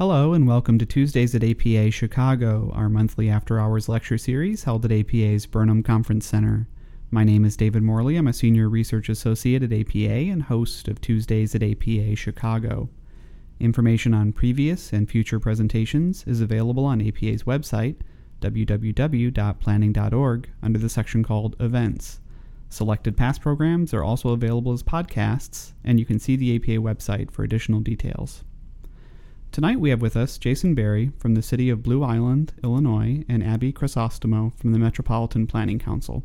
Hello, and welcome to Tuesdays at APA Chicago, our monthly after hours lecture series held at APA's Burnham Conference Center. My name is David Morley. I'm a senior research associate at APA and host of Tuesdays at APA Chicago. Information on previous and future presentations is available on APA's website, www.planning.org, under the section called Events. Selected past programs are also available as podcasts, and you can see the APA website for additional details. Tonight we have with us Jason Berry from the City of Blue Island, Illinois, and Abby Crisostomo from the Metropolitan Planning Council.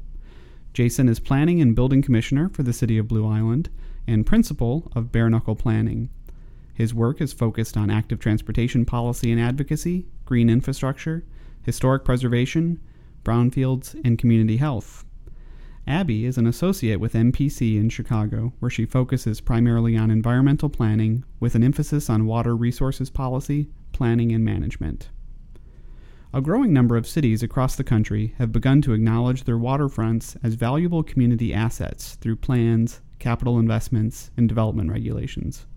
Jason is Planning and Building Commissioner for the City of Blue Island and Principal of Bare Knuckle Planning. His work is focused on active transportation policy and advocacy, green infrastructure, historic preservation, brownfields, and community health. Abby is an associate with MPC in Chicago, where she focuses primarily on environmental planning with an emphasis on water resources policy, planning, and management. A growing number of cities across the country have begun to acknowledge their waterfronts as valuable community assets through plans, capital investments, and development regulations.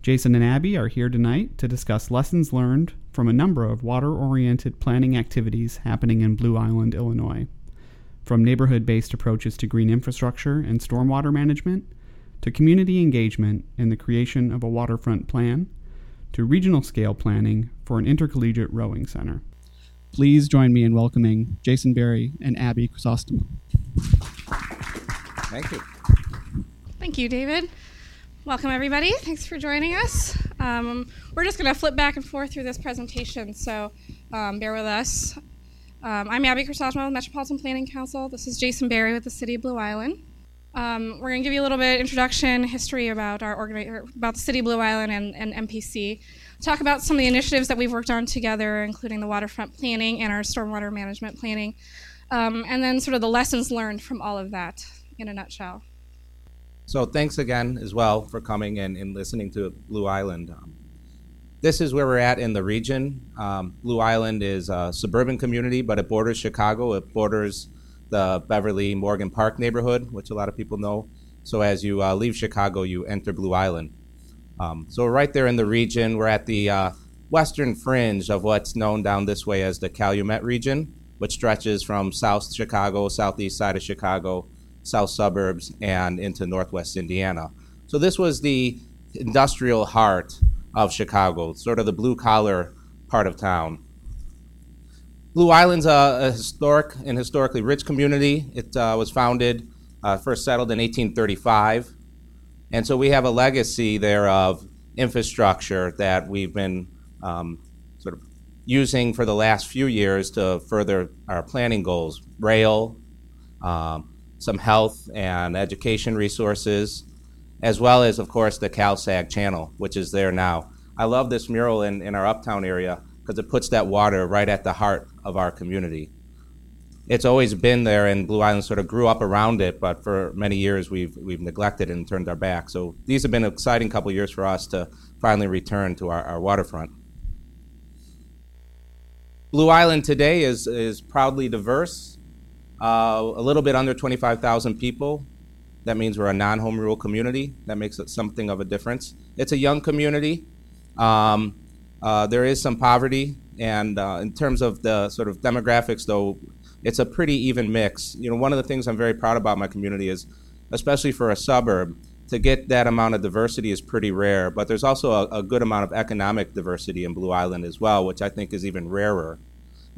Jason and Abby are here tonight to discuss lessons learned from a number of water oriented planning activities happening in Blue Island, Illinois from neighborhood based approaches to green infrastructure and stormwater management, to community engagement in the creation of a waterfront plan, to regional scale planning for an intercollegiate rowing center. Please join me in welcoming Jason Berry and Abby Crisostomo. Thank you. Thank you, David. Welcome, everybody. Thanks for joining us. Um, we're just going to flip back and forth through this presentation, so um, bear with us. Um, I'm Abby Crisostomo with Metropolitan Planning Council. This is Jason Berry with the City of Blue Island. Um, we're going to give you a little bit introduction, history about our organi- about the City of Blue Island and, and MPC. Talk about some of the initiatives that we've worked on together, including the waterfront planning and our stormwater management planning, um, and then sort of the lessons learned from all of that in a nutshell. So thanks again as well for coming and, and listening to Blue Island. Um, this is where we're at in the region. Um, Blue Island is a suburban community, but it borders Chicago. It borders the Beverly Morgan Park neighborhood, which a lot of people know. So as you uh, leave Chicago, you enter Blue Island. Um, so we're right there in the region. We're at the uh, western fringe of what's known down this way as the Calumet region, which stretches from South Chicago, southeast side of Chicago, south suburbs, and into northwest Indiana. So this was the industrial heart of Chicago, sort of the blue collar part of town. Blue Island's a, a historic and historically rich community. It uh, was founded, uh, first settled in 1835. And so we have a legacy there of infrastructure that we've been um, sort of using for the last few years to further our planning goals rail, um, some health and education resources, as well as, of course, the CalSag channel, which is there now. I love this mural in, in our uptown area because it puts that water right at the heart of our community. It's always been there, and Blue Island sort of grew up around it, but for many years we've, we've neglected and turned our back. So these have been an exciting couple years for us to finally return to our, our waterfront. Blue Island today is, is proudly diverse, uh, a little bit under 25,000 people, that means we're a non-home rule community. That makes it something of a difference. It's a young community. Um, uh, there is some poverty, and uh, in terms of the sort of demographics, though, it's a pretty even mix. You know, one of the things I'm very proud about my community is, especially for a suburb, to get that amount of diversity is pretty rare. But there's also a, a good amount of economic diversity in Blue Island as well, which I think is even rarer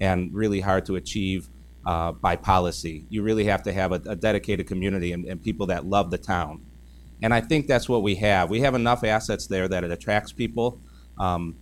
and really hard to achieve uh, by policy. You really have to have a, a dedicated community and, and, people that love the town. And I think that's what we have. We have enough assets there that it attracts people. Um,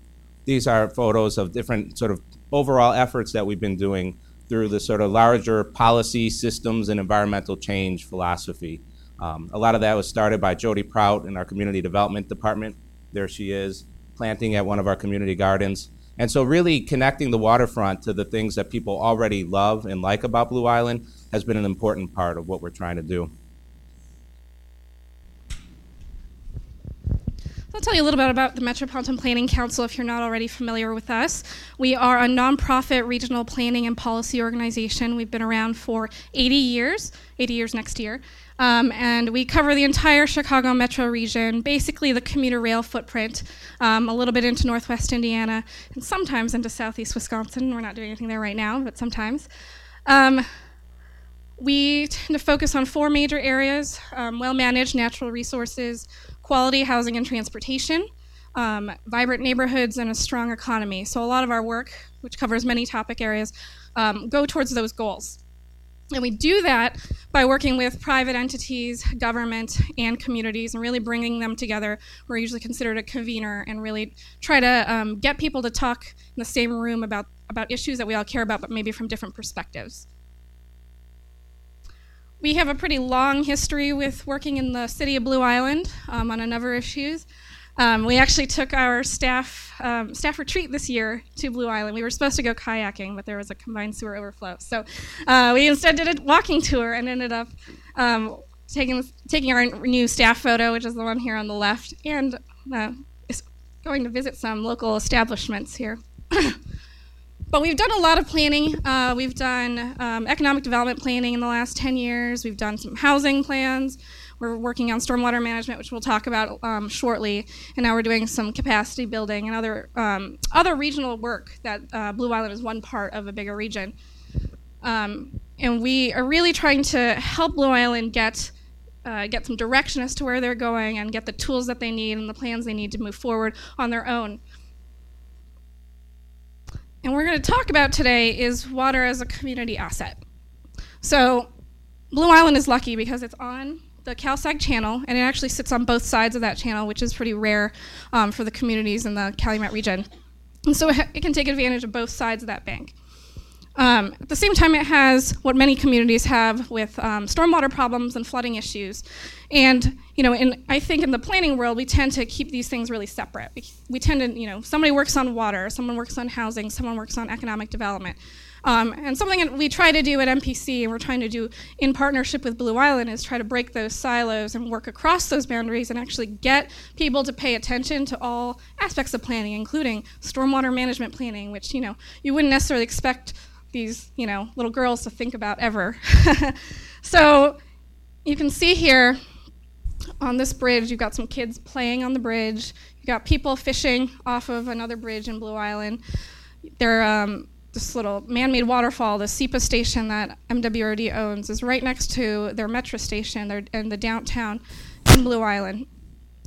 these are photos of different sort of overall efforts that we've been doing through the sort of larger policy systems and environmental change philosophy. Um, a lot of that was started by Jody Prout in our community development department. There she is, planting at one of our community gardens. And so, really connecting the waterfront to the things that people already love and like about Blue Island has been an important part of what we're trying to do. I'll tell you a little bit about the Metropolitan Planning Council if you're not already familiar with us. We are a nonprofit regional planning and policy organization. We've been around for 80 years, 80 years next year. Um, and we cover the entire Chicago metro region, basically the commuter rail footprint, um, a little bit into northwest Indiana, and sometimes into southeast Wisconsin. We're not doing anything there right now, but sometimes. Um, we tend to focus on four major areas um, well managed natural resources, quality housing and transportation, um, vibrant neighborhoods, and a strong economy. So, a lot of our work, which covers many topic areas, um, go towards those goals. And we do that by working with private entities, government, and communities, and really bringing them together. We're usually considered a convener and really try to um, get people to talk in the same room about, about issues that we all care about, but maybe from different perspectives. We have a pretty long history with working in the city of Blue Island um, on a number of issues. Um, we actually took our staff um, staff retreat this year to Blue Island. We were supposed to go kayaking, but there was a combined sewer overflow, so uh, we instead did a walking tour and ended up um, taking taking our new staff photo, which is the one here on the left, and uh, going to visit some local establishments here. but we've done a lot of planning. Uh, we've done um, economic development planning in the last 10 years. We've done some housing plans. We're working on stormwater management, which we'll talk about um, shortly, and now we're doing some capacity building and other um, other regional work. That uh, Blue Island is one part of a bigger region, um, and we are really trying to help Blue Island get. Uh, get some direction as to where they're going and get the tools that they need and the plans they need to move forward on their own. And we're going to talk about today is water as a community asset. So, Blue Island is lucky because it's on the CalSag channel, and it actually sits on both sides of that channel, which is pretty rare um, for the communities in the Calumet region. And so it, ha- it, can take advantage of both sides of that bank. Um, at the same time, it has what many communities have with um, stormwater problems and flooding issues. And you know, in, I think in the planning world, we tend to keep these things really separate. We, we tend to, you know, somebody works on water, someone works on housing, someone works on economic development. Um, and something that we try to do at MPC, and we're trying to do in partnership with Blue Island, is try to break those silos and work across those boundaries and actually get people to pay attention to all aspects of planning, including stormwater management planning, which you know you wouldn't necessarily expect these you know little girls to think about ever. so you can see here on this bridge, you've got some kids playing on the bridge. You've got people fishing off of another bridge in Blue Island. They're um, this little man-made waterfall, the SEPA station that MWRD owns, is right next to their metro station in the downtown in Blue Island.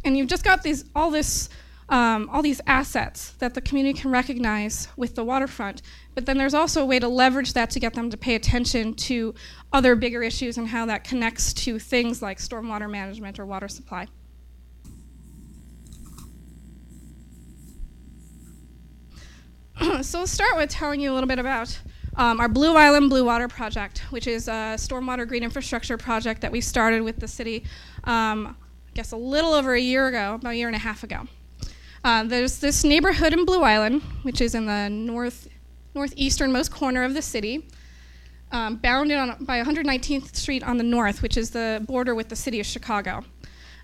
And you've just got these all this um, all these assets that the community can recognize with the waterfront. But then there's also a way to leverage that to get them to pay attention to other bigger issues and how that connects to things like stormwater management or water supply. so let's start with telling you a little bit about um, our Blue Island Blue Water Project, which is a stormwater green infrastructure project that we started with the city, um, I guess a little over a year ago, about a year and a half ago. Uh, there's this neighborhood in Blue Island, which is in the north northeasternmost corner of the city, um, bounded on, by 119th Street on the north, which is the border with the city of Chicago.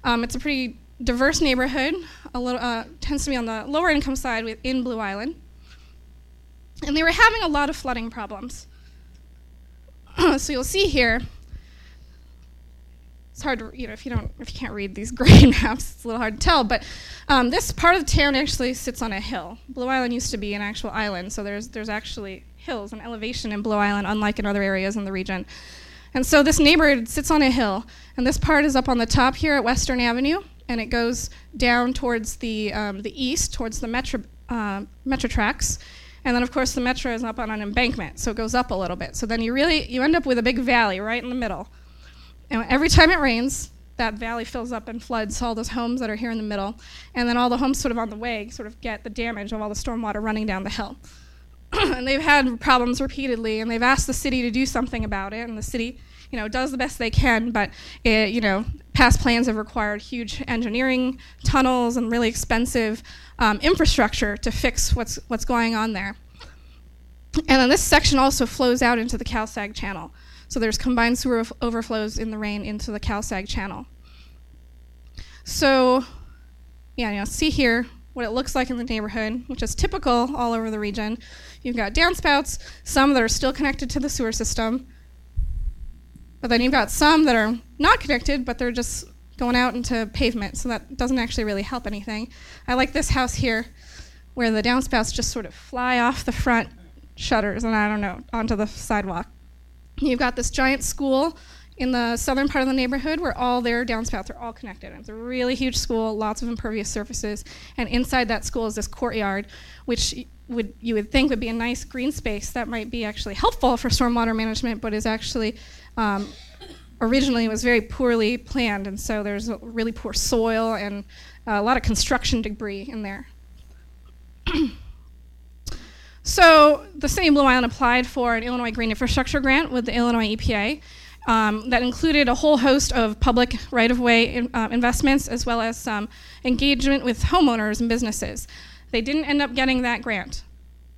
Um, it's a pretty diverse neighborhood. A little uh, tends to be on the lower income side within Blue Island and they were having a lot of flooding problems. so you'll see here, it's hard to, you know, if you don't, if you can't read these gray maps, it's a little hard to tell. But um, this part of the town actually sits on a hill. Blue Island used to be an actual island, so there's there's actually hills and elevation in Blue Island, unlike in other areas in the region. And so this neighborhood sits on a hill, and this part is up on the top here at Western Avenue, and it goes down towards the um, the east, towards the metro uh, metro tracks, and then of course the metro is up on an embankment, so it goes up a little bit. So then you really you end up with a big valley right in the middle. And every time it rains, that valley fills up and floods all those homes that are here in the middle. And then all the homes sort of on the way sort of get the damage of all the stormwater running down the hill. and they've had problems repeatedly, and they've asked the city to do something about it, and the city you know, does the best they can, but it, you know, past plans have required huge engineering tunnels and really expensive um, infrastructure to fix what's what's going on there. And then this section also flows out into the CalSag channel. So there's combined sewer overflows in the rain into the CalSag channel. So, yeah, you know, see here what it looks like in the neighborhood, which is typical all over the region. You've got downspouts, some that are still connected to the sewer system, But then you've got some that are not connected, but they're just going out into pavement, so that doesn't actually really help anything. I like this house here, where the downspouts just sort of fly off the front shutters and I don't know, onto the sidewalk. You've got this giant school in the southern part of the neighborhood where all their downspouts are all connected. It's a really huge school, lots of impervious surfaces, and inside that school is this courtyard, which would you would think would be a nice green space that might be actually helpful for stormwater management, but is actually um, originally it was very poorly planned, and so there's really poor soil and a lot of construction debris in there. so the city of Blue Island applied for an Illinois Green Infrastructure Grant with the Illinois EPA. Um, that included a whole host of public right-of-way in, uh, investments as well as some engagement with homeowners and businesses. They didn't end up getting that grant,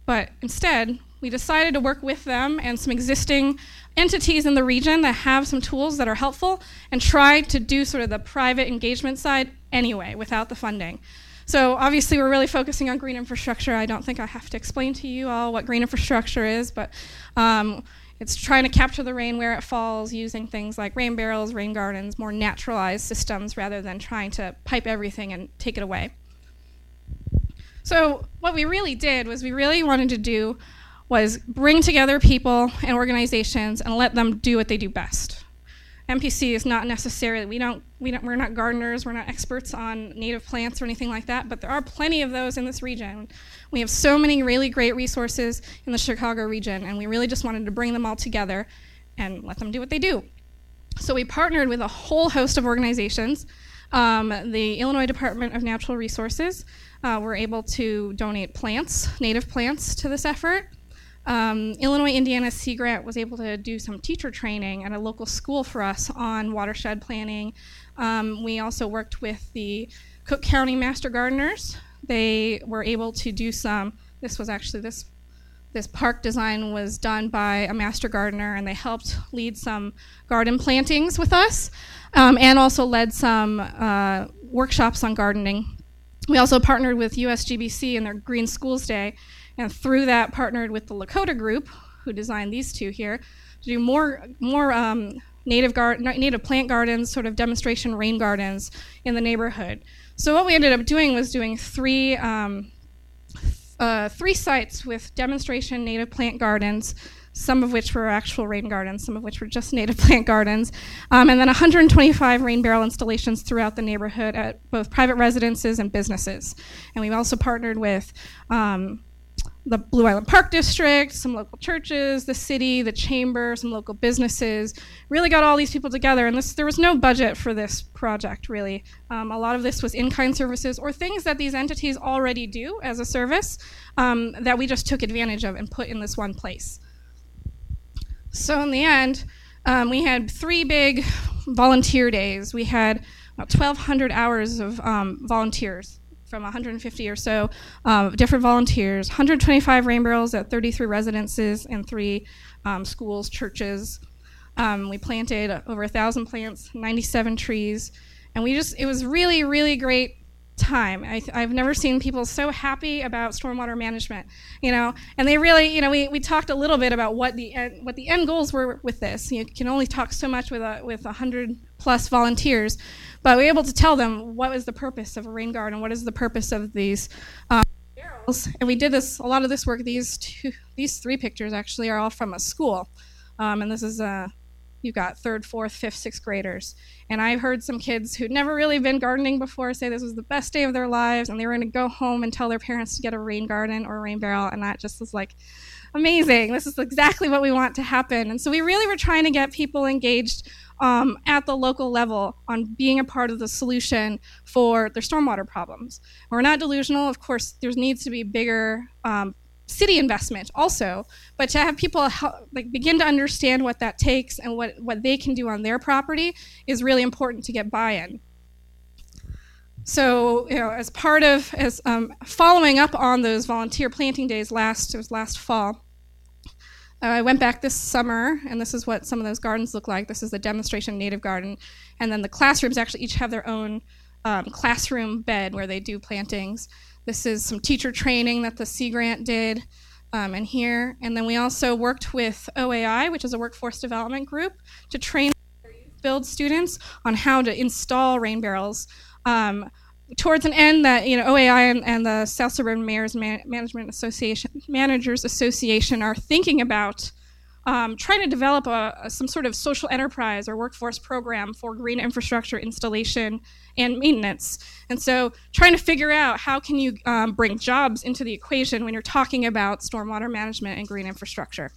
but instead we decided to work with them and some existing entities in the region that have some tools that are helpful and try to do sort of the private engagement side anyway without the funding. So obviously we're really focusing on green infrastructure. I don't think I have to explain to you all what green infrastructure is, but um, it's trying to capture the rain where it falls using things like rain barrels, rain gardens, more naturalized systems rather than trying to pipe everything and take it away. So what we really did was we really wanted to do was bring together people and organizations and let them do what they do best. MPC is not necessarily we don't we don't we're not gardeners, we're not experts on native plants or anything like that, but there are plenty of those in this region. We have so many really great resources in the Chicago region and we really just wanted to bring them all together and let them do what they do. So we partnered with a whole host of organizations. Um, the Illinois Department of Natural Resources uh, were able to donate plants, native plants, to this effort. Um, Illinois Indiana Sea Grant was able to do some teacher training at a local school for us on watershed planning. Um, we also worked with the Cook County Master Gardeners. They were able to do some, this was actually this this park design was done by a master gardener, and they helped lead some garden plantings with us, um, and also led some uh, workshops on gardening. We also partnered with USGBC in their Green Schools Day, and through that partnered with the Lakota group, who designed these two here, to do more more um, native gar- native plant gardens, sort of demonstration rain gardens in the neighborhood. So what we ended up doing was doing three um, uh, three sites with demonstration native plant gardens. Some of which were actual rain gardens, some of which were just native plant gardens, um, and then 125 rain barrel installations throughout the neighborhood at both private residences and businesses. And we've also partnered with um, the Blue Island Park District, some local churches, the city, the chamber, some local businesses. Really got all these people together, and this, there was no budget for this project, really. Um, a lot of this was in kind services or things that these entities already do as a service um, that we just took advantage of and put in this one place. So, in the end, um, we had three big volunteer days. We had about 1,200 hours of um, volunteers from 150 or so uh, different volunteers, 125 rain barrels at 33 residences and three um, schools, churches. Um, we planted over a thousand plants, 97 trees, and we just it was really really great time. I, have never seen people so happy about stormwater management, you know. And they really, you know, we, we talked a little bit about what the end, what the end goals were with this. You can only talk so much with a with a hundred plus volunteers, but we were able to tell them what was the purpose of a rain garden, what is the purpose of these. Um, barrels. And we did this a lot of this work. These two, these three pictures actually are all from a school, um, and this is a you've got third, fourth, fifth, sixth graders. And I heard some kids who'd never really been gardening before say this was the best day of their lives and they were going to go home and tell their parents to get a rain garden or a rain barrel. And that just was like amazing. This is exactly what we want to happen. And so we really were trying to get people engaged um, at the local level on being a part of the solution for their stormwater problems. We're not delusional. Of course, there needs to be bigger um, city investment also, but to have people help, like begin to understand what that takes and what, what they can do on their property is really important to get buy-in. So, you know, as part of as um, following up on those volunteer planting days last it was last fall, uh, I went back this summer, and this is what some of those gardens look like. This is the demonstration native garden, and then the classrooms actually each have their own um, classroom bed where they do plantings. This is some teacher training that the Sea Grant did um, and here. And then we also worked with OAI, which is a workforce development group, to train build students on how to install rain barrels. Um, towards an end that you know OAI and, and the South Suburban Mayors Man- Management Association Managers Association are thinking about um, trying to develop a, a, some sort of social enterprise or workforce program for green infrastructure installation and maintenance. And so, trying to figure out how can you um, bring jobs into the equation when you're talking about stormwater management and green infrastructure.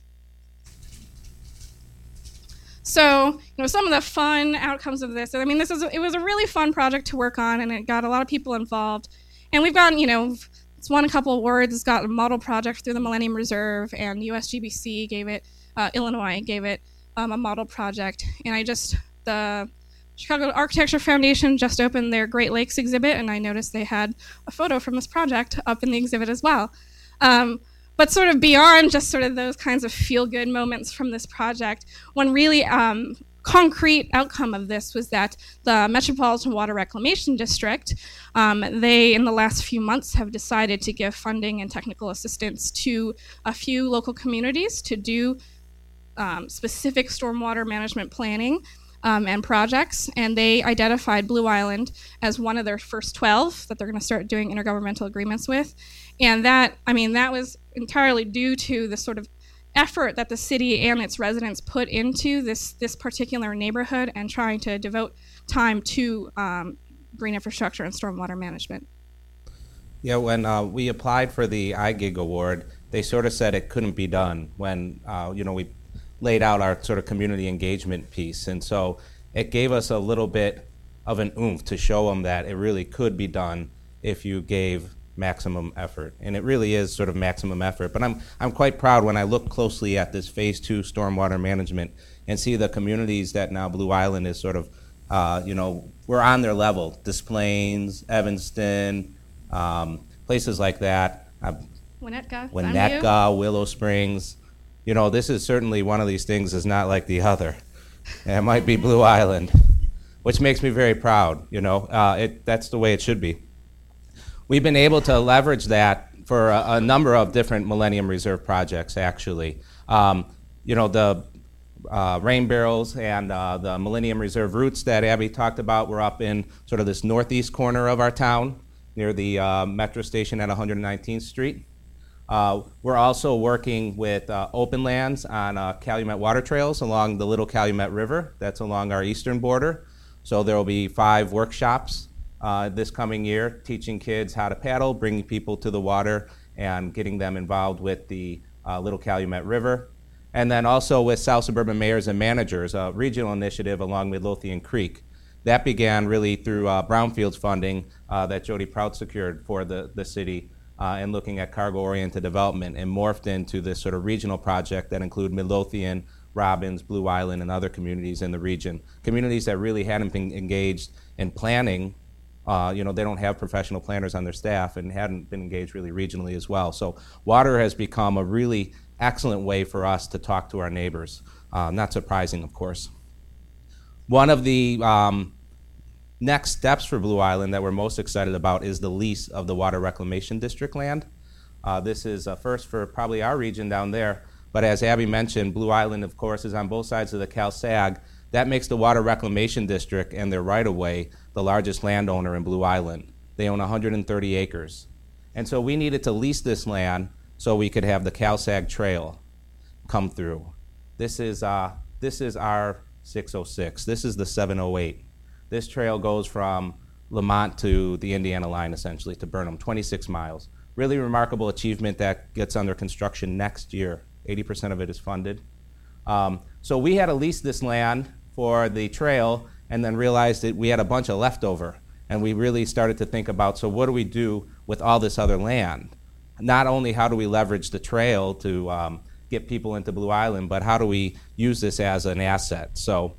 So, you know, some of the fun outcomes of this. I mean, this is it was a really fun project to work on, and it got a lot of people involved. And we've gotten, you know, it's won a couple awards. It's got a model project through the Millennium Reserve, and USGBC gave it, uh, Illinois gave it um, a model project. And I just the Chicago Architecture Foundation just opened their Great Lakes exhibit, and I noticed they had a photo from this project up in the exhibit as well. Um, but sort of beyond just sort of those kinds of feel good moments from this project, one really um, concrete outcome of this was that the Metropolitan Water Reclamation District, um, they in the last few months have decided to give funding and technical assistance to a few local communities to do um, specific stormwater management planning. Um, and projects, and they identified Blue Island as one of their first 12 that they're going to start doing intergovernmental agreements with. And that, I mean, that was entirely due to the sort of effort that the city and its residents put into this this particular neighborhood and trying to devote time to um, green infrastructure and stormwater management. Yeah, when uh, we applied for the iGig award, they sort of said it couldn't be done when uh, you know we laid out our sort of community engagement piece, and so it gave us a little bit of an oomph to show them that it really could be done if you gave maximum effort. And it really is sort of maximum effort. But I'm, I'm quite proud when I look closely at this phase two stormwater management and see the communities that now Blue Island is sort of, uh, you know, we're on their level. Des Plaines, Evanston, um, places like that. Uh, Winnetka, Winnetka, Willow Springs. You know, this is certainly one of these things is not like the other. And it might be Blue Island, which makes me very proud. You know, uh, it, that's the way it should be we've been able to leverage that for a, a number of different Millennium Reserve projects, actually. Um, you know, the uh, rain barrels and uh, the Millennium Reserve routes that Abby talked about were up in sort of this northeast corner of our town near the uh, metro station at 119th Street. Uh, we're also working with uh, open lands on uh, Calumet water trails along the Little Calumet River. That's along our eastern border. So there will be five workshops uh, this coming year, teaching kids how to paddle, bringing people to the water, and getting them involved with the uh, Little Calumet River. And then also with South Suburban Mayors and Managers, a regional initiative along Midlothian Creek. That began really through uh, Brownfields funding that Jody Prout secured for the, the city uh, and looking at cargo-oriented development and morphed into this sort of regional project that include Midlothian, Robbins, Blue Island, and other communities in the region. Communities that really hadn't been engaged in planning uh, you know, they don't have professional planners on their staff and hadn't been engaged really regionally as well. So water has become a really excellent way for us to talk to our neighbors. Uh, not surprising, of course. One of the um, next steps for Blue Island that we're most excited about is the lease of the Water Reclamation District land. Uh, this is a first for probably our region down there. But as Abby mentioned, Blue Island, of course, is on both sides of the Cal Sag. That makes the Water Reclamation District and their right of way the largest landowner in Blue Island. They own 130 acres. And so we needed to lease this land so we could have the CalSag Trail come through. This is, uh, this is our 606. This is the 708. This trail goes from Lemont to the Indiana line, essentially, to Burnham, 26 miles. Really remarkable achievement that gets under construction next year. 80% of it is funded. Um, so we had to lease this land for the trail and then realized that we had a bunch of leftover. And we really started to think about so, what do we do with all this other land? Not only how do we leverage the trail to um, get people into Blue Island, but how do we use this as an asset? So,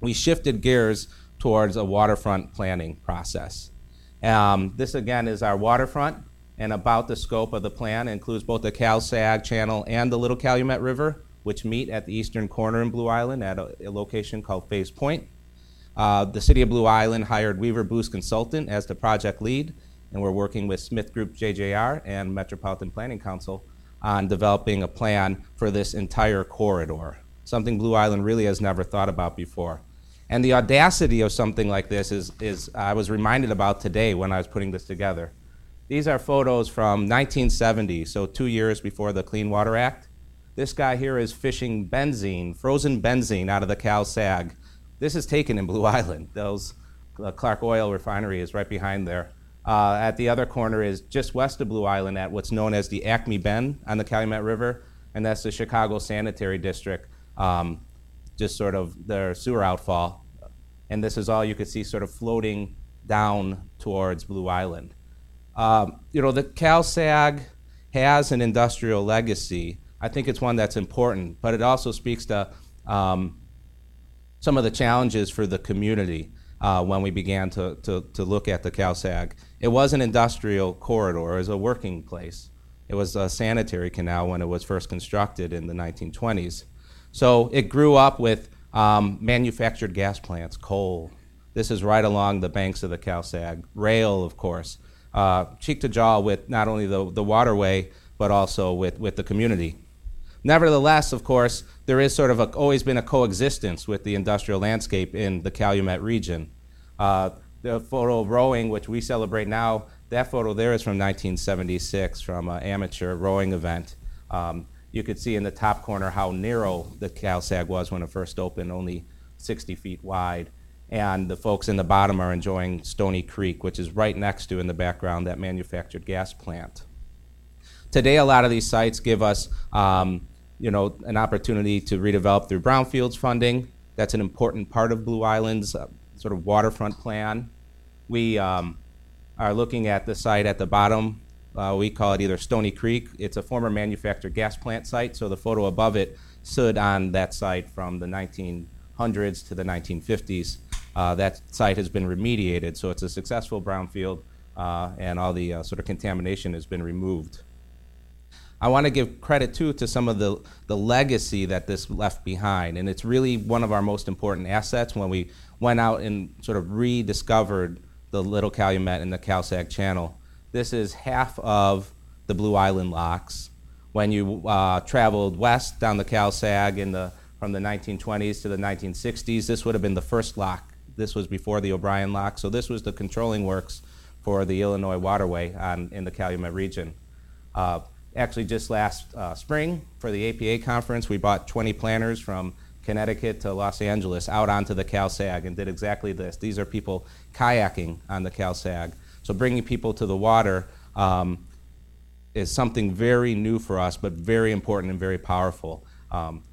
we shifted gears towards a waterfront planning process. Um, this again is our waterfront, and about the scope of the plan includes both the Cal Sag Channel and the Little Calumet River, which meet at the eastern corner in Blue Island at a, a location called Phase Point. Uh, the City of Blue Island hired Weaver Boos Consultant as the project lead, and we're working with Smith Group JJR and Metropolitan Planning Council on developing a plan for this entire corridor, something Blue Island really has never thought about before. And the audacity of something like this is, is I was reminded about today when I was putting this together. These are photos from 1970, so two years before the Clean Water Act. This guy here is fishing benzene, frozen benzene, out of the Cal Sag. This is taken in Blue Island. Those uh, Clark Oil Refinery is right behind there. Uh, at the other corner is just west of Blue Island at what's known as the Acme Bend on the Calumet River, and that's the Chicago Sanitary District, um, just sort of their sewer outfall. And this is all you could see sort of floating down towards Blue Island. Um, you know, the CalSag has an industrial legacy. I think it's one that's important, but it also speaks to um, some of the challenges for the community uh, when we began to, to, to look at the CalSag. It was an industrial corridor, it was a working place. It was a sanitary canal when it was first constructed in the 1920s. So it grew up with um, manufactured gas plants, coal. This is right along the banks of the CalSag. Rail, of course, uh, cheek to jaw with not only the, the waterway, but also with, with the community. Nevertheless, of course, there is sort of a, always been a coexistence with the industrial landscape in the Calumet region. Uh, the photo of rowing, which we celebrate now, that photo there is from 1976 from an amateur rowing event. Um, you could see in the top corner how narrow the CalSag was when it first opened, only 60 feet wide. And the folks in the bottom are enjoying Stony Creek, which is right next to, in the background, that manufactured gas plant. Today, a lot of these sites give us um, you know, an opportunity to redevelop through brownfields funding. That's an important part of Blue Island's uh, sort of waterfront plan. We um, are looking at the site at the bottom. Uh, we call it either Stony Creek. It's a former manufactured gas plant site, so the photo above it stood on that site from the 1900s to the 1950s. Uh, that site has been remediated, so it's a successful brownfield, uh, and all the uh, sort of contamination has been removed. I want to give credit too to some of the, the legacy that this left behind. And it's really one of our most important assets when we went out and sort of rediscovered the Little Calumet and the CalSag channel. This is half of the Blue Island locks. When you uh, traveled west down the CalSag in the, from the 1920s to the 1960s, this would have been the first lock. This was before the O'Brien lock. So this was the controlling works for the Illinois waterway on, in the Calumet region. Uh, actually just last uh, spring for the APA conference, we bought 20 planners from Connecticut to Los Angeles out onto the CalSag and did exactly this. These are people kayaking on the CalSag. So bringing people to the water um, is something very new for us, but very important and very powerful. Um,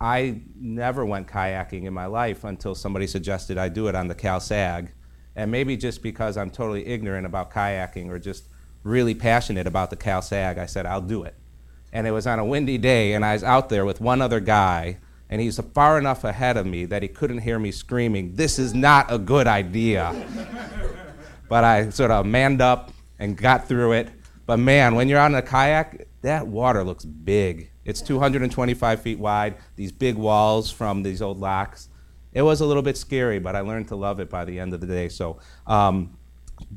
I never went kayaking in my life until somebody suggested I do it on the CalSag. And maybe just because I'm totally ignorant about kayaking or just really passionate about the Cal Sag, I said, I'll do it. And it was on a windy day, and I was out there with one other guy, and he's far enough ahead of me that he couldn't hear me screaming, This is not a good idea. But I sort of manned up and got through it. But man, when you're on a kayak, that water looks big. It's 225 feet wide, these big walls from these old locks. It was a little bit scary, but I learned to love it by the end of the day. So, um,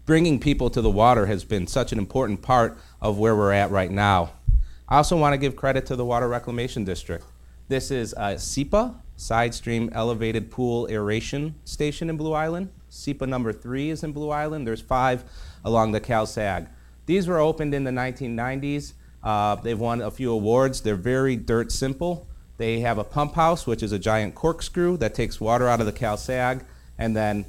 bringing people to the water has been such an important part of where we're at right now. I also want to give credit to the Water Reclamation District. This is a SEPA, Side Stream Elevated Pool Aeration Station in Blue Island. SEPA number three is in Blue Island. There's five along the CalSag. These were opened in the 1990s. Uh, they've won a few awards. They're very dirt simple. They have a pump house, which is a giant corkscrew that takes water out of the CalSag and then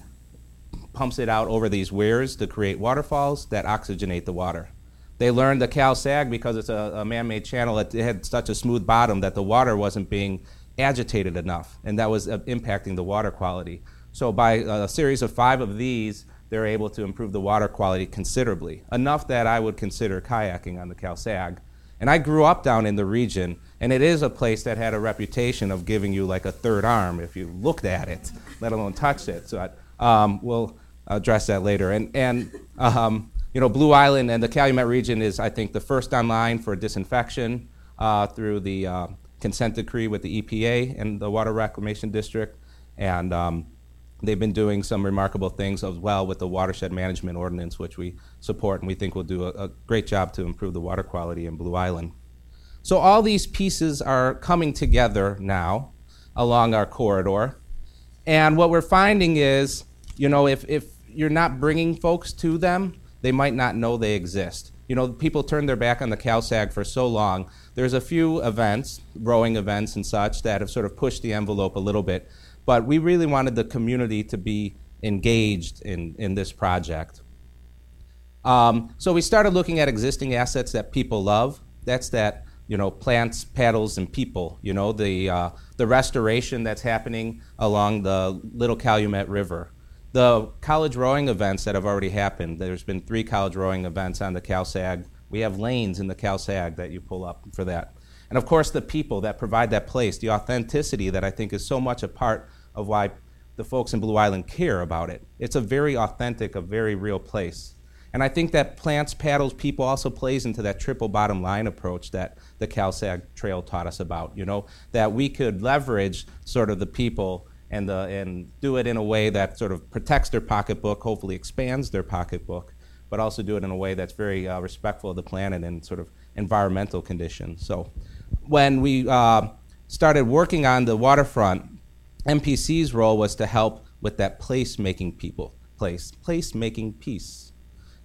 pumps it out over these weirs to create waterfalls that oxygenate the water. They learned the Cal Sag because it's a, a man made channel, it had such a smooth bottom that the water wasn't being agitated enough, and that was uh, impacting the water quality. So, by a series of five of these, they're able to improve the water quality considerably, enough that I would consider kayaking on the Cal Sag. And I grew up down in the region, and it is a place that had a reputation of giving you like a third arm if you looked at it, let alone touched it. So, I, um, well, address that later. And, and um, you know, Blue Island and the Calumet region is, I think, the first online for disinfection uh, through the uh, consent decree with the EPA and the Water Reclamation District. And um, they've been doing some remarkable things as well with the Watershed Management Ordinance, which we support and we think will do a, a great job to improve the water quality in Blue Island. So all these pieces are coming together now along our corridor. And what we're finding is, you know, if, if you're not bringing folks to them, they might not know they exist. You know, people turn their back on the CalSAG for so long. There's a few events, rowing events and such, that have sort of pushed the envelope a little bit. But we really wanted the community to be engaged in, in this project. Um, so we started looking at existing assets that people love. That's that, you know, plants, paddles, and people. You know, the, uh, the restoration that's happening along the Little Calumet River. The college rowing events that have already happened. There's been three college rowing events on the CalSAG. We have lanes in the CalSAG that you pull up for that. And of course, the people that provide that place, the authenticity that I think is so much a part of why the folks in Blue Island care about it. It's a very authentic, a very real place. And I think that plants, paddles, people also plays into that triple bottom line approach that the CalSAG Trail taught us about, you know, that we could leverage sort of the people and, the, and do it in a way that sort of protects their pocketbook, hopefully expands their pocketbook, but also do it in a way that's very uh, respectful of the planet and sort of environmental conditions. So when we uh, started working on the waterfront, MPC's role was to help with that place making people, place, place making peace,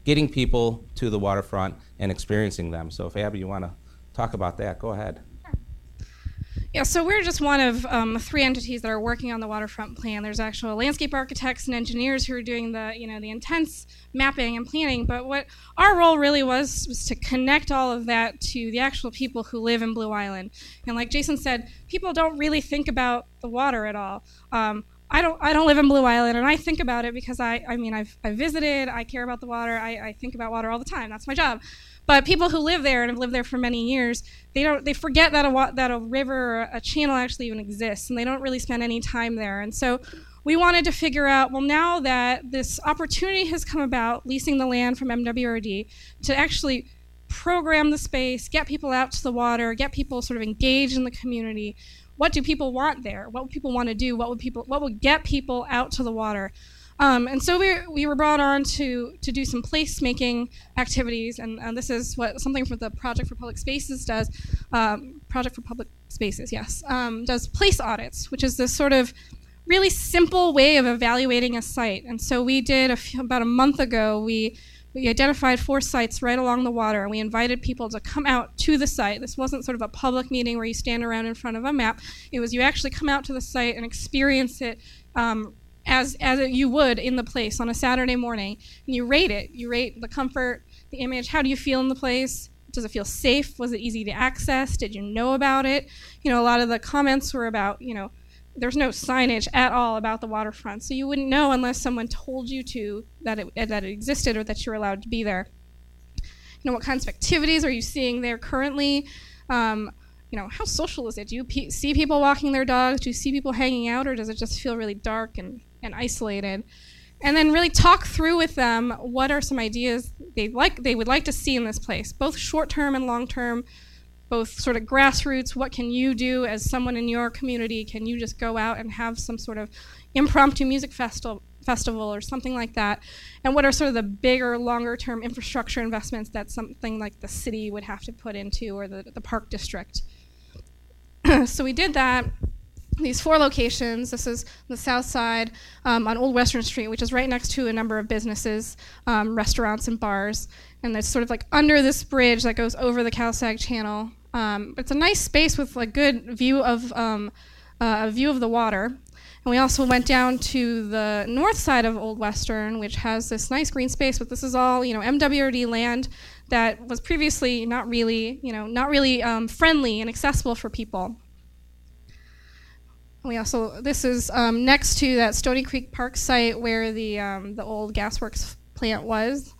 getting people to the waterfront and experiencing them. So if Abby, you want to talk about that, go ahead. Yeah, so we're just one of um, three entities that are working on the waterfront plan. There's actual landscape architects and engineers who are doing the, you know, the intense mapping and planning. But what our role really was was to connect all of that to the actual people who live in Blue Island. And like Jason said, people don't really think about the water at all. Um, I don't I don't live in Blue Island and I think about it because I I mean I've I visited I care about the water I, I think about water all the time that's my job but people who live there and have lived there for many years, they don't they forget that a that a river or a channel actually even exists, and they don't really spend any time there. And so we wanted to figure out well now that this opportunity has come about leasing the land from MWRD to actually program the space, get people out to the water, get people sort of engaged in the community. What do people want there? What would people want to do? What would people what would get people out to the water? Um, and so we, we were brought on to, to do some placemaking activities, and, and this is what something for the Project for Public Spaces does. Um, Project for Public Spaces, yes, um, does place audits, which is this sort of really simple way of evaluating a site. And so we did a few, about a month ago. We we identified four sites right along the water, and we invited people to come out to the site. This wasn't sort of a public meeting where you stand around in front of a map. It was you actually come out to the site and experience it um, as as you would in the place on a Saturday morning. And you rate it. You rate the comfort, the image. How do you feel in the place? Does it feel safe? Was it easy to access? Did you know about it? You know, a lot of the comments were about, you know, there's no signage at all about the waterfront, so you wouldn't know unless someone told you to that it that it existed or that you're allowed to be there. You know, what kinds of activities are you seeing there currently? Um, you know, how social is it? Do you pe- see people walking their dogs? Do you see people hanging out, or does it just feel really dark and and isolated and then really talk through with them what are some ideas they like they would like to see in this place both short term and long term both sort of grassroots. What can you do as someone in your community? Can you just go out and have some sort of impromptu music festival festival or something like that? And what are sort of the bigger longer term infrastructure investments that something like the city would have to put into or the, the park district? So we did that these four locations. This is the south side um, on Old Western Street, which is right next to a number of businesses, um, restaurants, and bars. And it's sort of like under this bridge that goes over the CalSAG Channel. Um, it's a nice space with a good view of um, uh, a view of the water. And we also went down to the north side of Old Western, which has this nice green space. But this is all you know MWRD land that was previously not really you know not really um, friendly and accessible for people. We also this is um, next to that Stony Creek Park site where the um, the old gasworks plant was,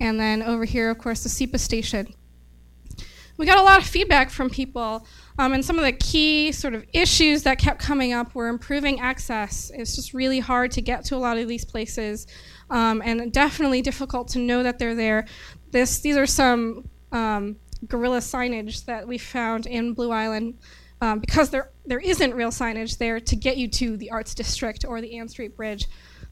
and then over here, of course, the SEPA station. We got a lot of feedback from people, um, and some of the key sort of issues that kept coming up were improving access. It's just really hard to get to a lot of these places, um, and definitely difficult to know that they're there. This these are some um, guerrilla signage that we found in Blue Island um, because there there isn't real signage there to get you to the Arts District or the Ann Street Bridge.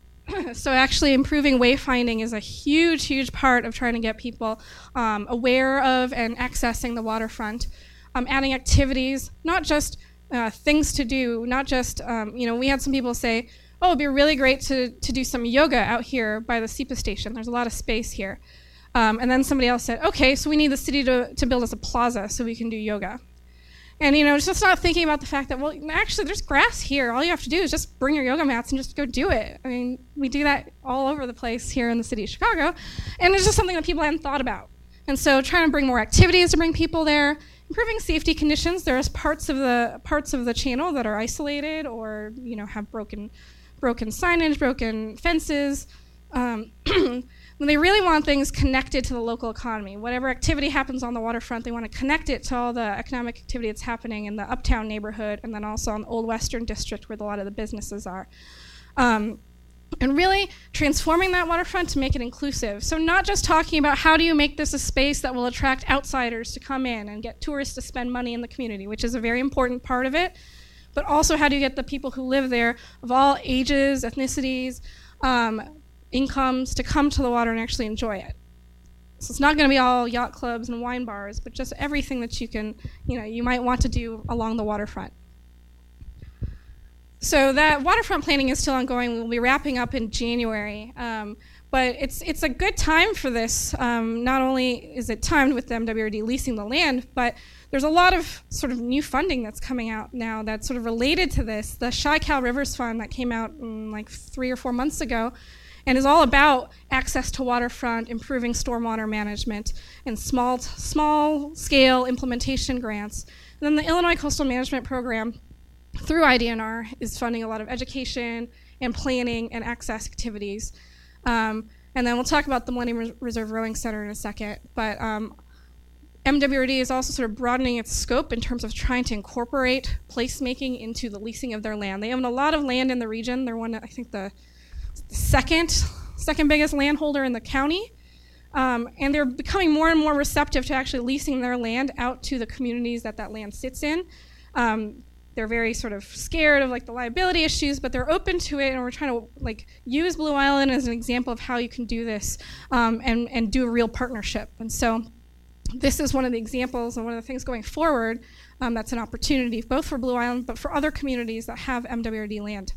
so actually improving wayfinding is a huge, huge part of trying to get people um, aware of and accessing the waterfront. Um, adding activities, not just uh, things to do, not just, um, you know, we had some people say, oh, it'd be really great to, to do some yoga out here by the SEPA station. There's a lot of space here. Um, and then somebody else said, okay, so we need the city to, to build us a plaza so we can do yoga. And you know, just not thinking about the fact that well, actually, there's grass here. All you have to do is just bring your yoga mats and just go do it. I mean, we do that all over the place here in the city of Chicago, and it's just something that people hadn't thought about. And so, trying to bring more activities to bring people there, improving safety conditions. There's parts of the parts of the channel that are isolated or you know have broken broken signage, broken fences. Um, when they really want things connected to the local economy. Whatever activity happens on the waterfront, they want to connect it to all the economic activity that's happening in the uptown neighborhood and then also on the Old Western District where a lot of the businesses are. Um, and really transforming that waterfront to make it inclusive. So, not just talking about how do you make this a space that will attract outsiders to come in and get tourists to spend money in the community, which is a very important part of it, but also how do you get the people who live there of all ages, ethnicities, um, incomes to come to the water and actually enjoy it. So it's not going to be all yacht clubs and wine bars, but just everything that you can, you know, you might want to do along the waterfront. So that waterfront planning is still ongoing. We'll be wrapping up in January. Um, but it's it's a good time for this. Um, not only is it timed with the MWRD leasing the land, but there's a lot of sort of new funding that's coming out now that's sort of related to this. The Chi-Cal Rivers Fund that came out mm, like three or four months ago and is all about access to waterfront, improving stormwater management, and small, small scale implementation grants. And then the Illinois Coastal Management Program, through IDNR, is funding a lot of education and planning and access activities. Um, and then we'll talk about the Millennium Reserve Rowing Center in a second. But um, MWRD is also sort of broadening its scope in terms of trying to incorporate placemaking into the leasing of their land. They own a lot of land in the region. They're one, I think, the second second biggest landholder in the county. Um, and they're becoming more and more receptive to actually leasing their land out to the communities that that land sits in. Um, they're very sort of scared of like the liability issues, but they're open to it, and we're trying to like use Blue Island as an example of how you can do this um, and and do a real partnership. And so, this is one of the examples and one of the things going forward um, that's an opportunity both for Blue Island, but for other communities that have MWRD land.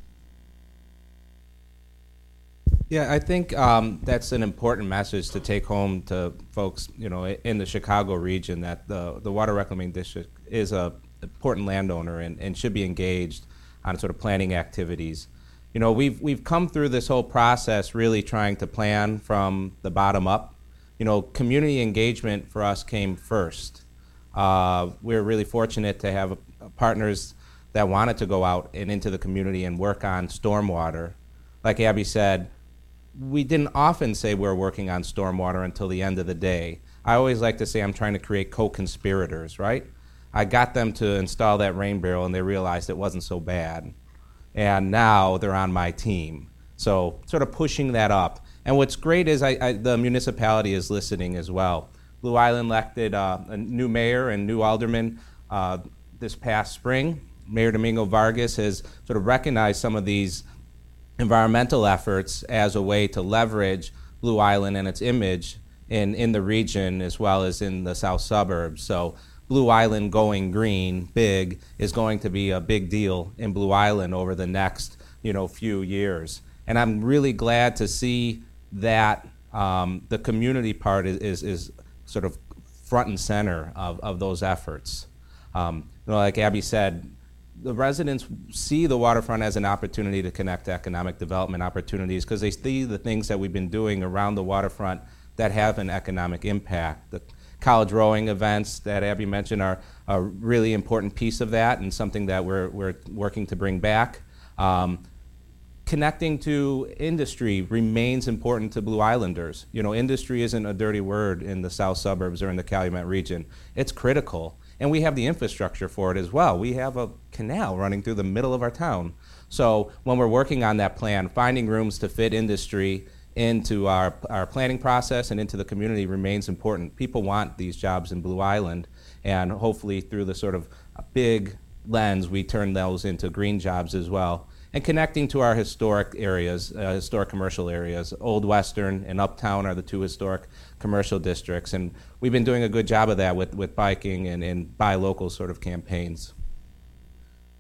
Yeah, I think um, that's an important message to take home to folks, you know, in the Chicago region that the the Water Reclamation District is a important landowner and, and should be engaged on sort of planning activities. You know, we've we've come through this whole process really trying to plan from the bottom up. You know, community engagement for us came first. Uh, we're really fortunate to have partners that wanted to go out and into the community and work on stormwater. Like Abby said, we didn't often say we're working on stormwater until the end of the day. I always like to say I'm trying to create co-conspirators, right? I got them to install that rain barrel and they realized it wasn't so bad. And now they're on my team. So sort of pushing that up. And what's great is I, I, the municipality is listening as well. Blue Island elected uh, a new mayor and new alderman uh, this past spring. Mayor Domingo Vargas has sort of recognized some of these environmental efforts as a way to leverage Blue Island and its image in, in the region as well as in the south suburbs. So Blue Island going green, big, is going to be a big deal in Blue Island over the next you know few years. And I'm really glad to see that um, the community part is, is, is, sort of front and center of, of those efforts. Um, you know, like Abby said, the residents see the waterfront as an opportunity to connect economic development opportunities because they see the things that we've been doing around the waterfront that have an economic impact. The college rowing events that Abby mentioned are a really important piece of that and something that we're, we're working to bring back. Um, connecting to industry remains important to Blue Islanders. You know, industry isn't a dirty word in the south suburbs or in the Calumet region. It's critical and we have the infrastructure for it as well. We have a canal running through the middle of our town. So when we're working on that plan, finding rooms to fit industry into our, our planning process and into the community remains important. People want these jobs in Blue Island, and hopefully through the sort of big lens, we turn those into green jobs as well and connecting to our historic areas, uh, historic commercial areas. Old Western and Uptown are the two historic commercial districts, and we've been doing a good job of that with, with biking and, and buy local sort of campaigns.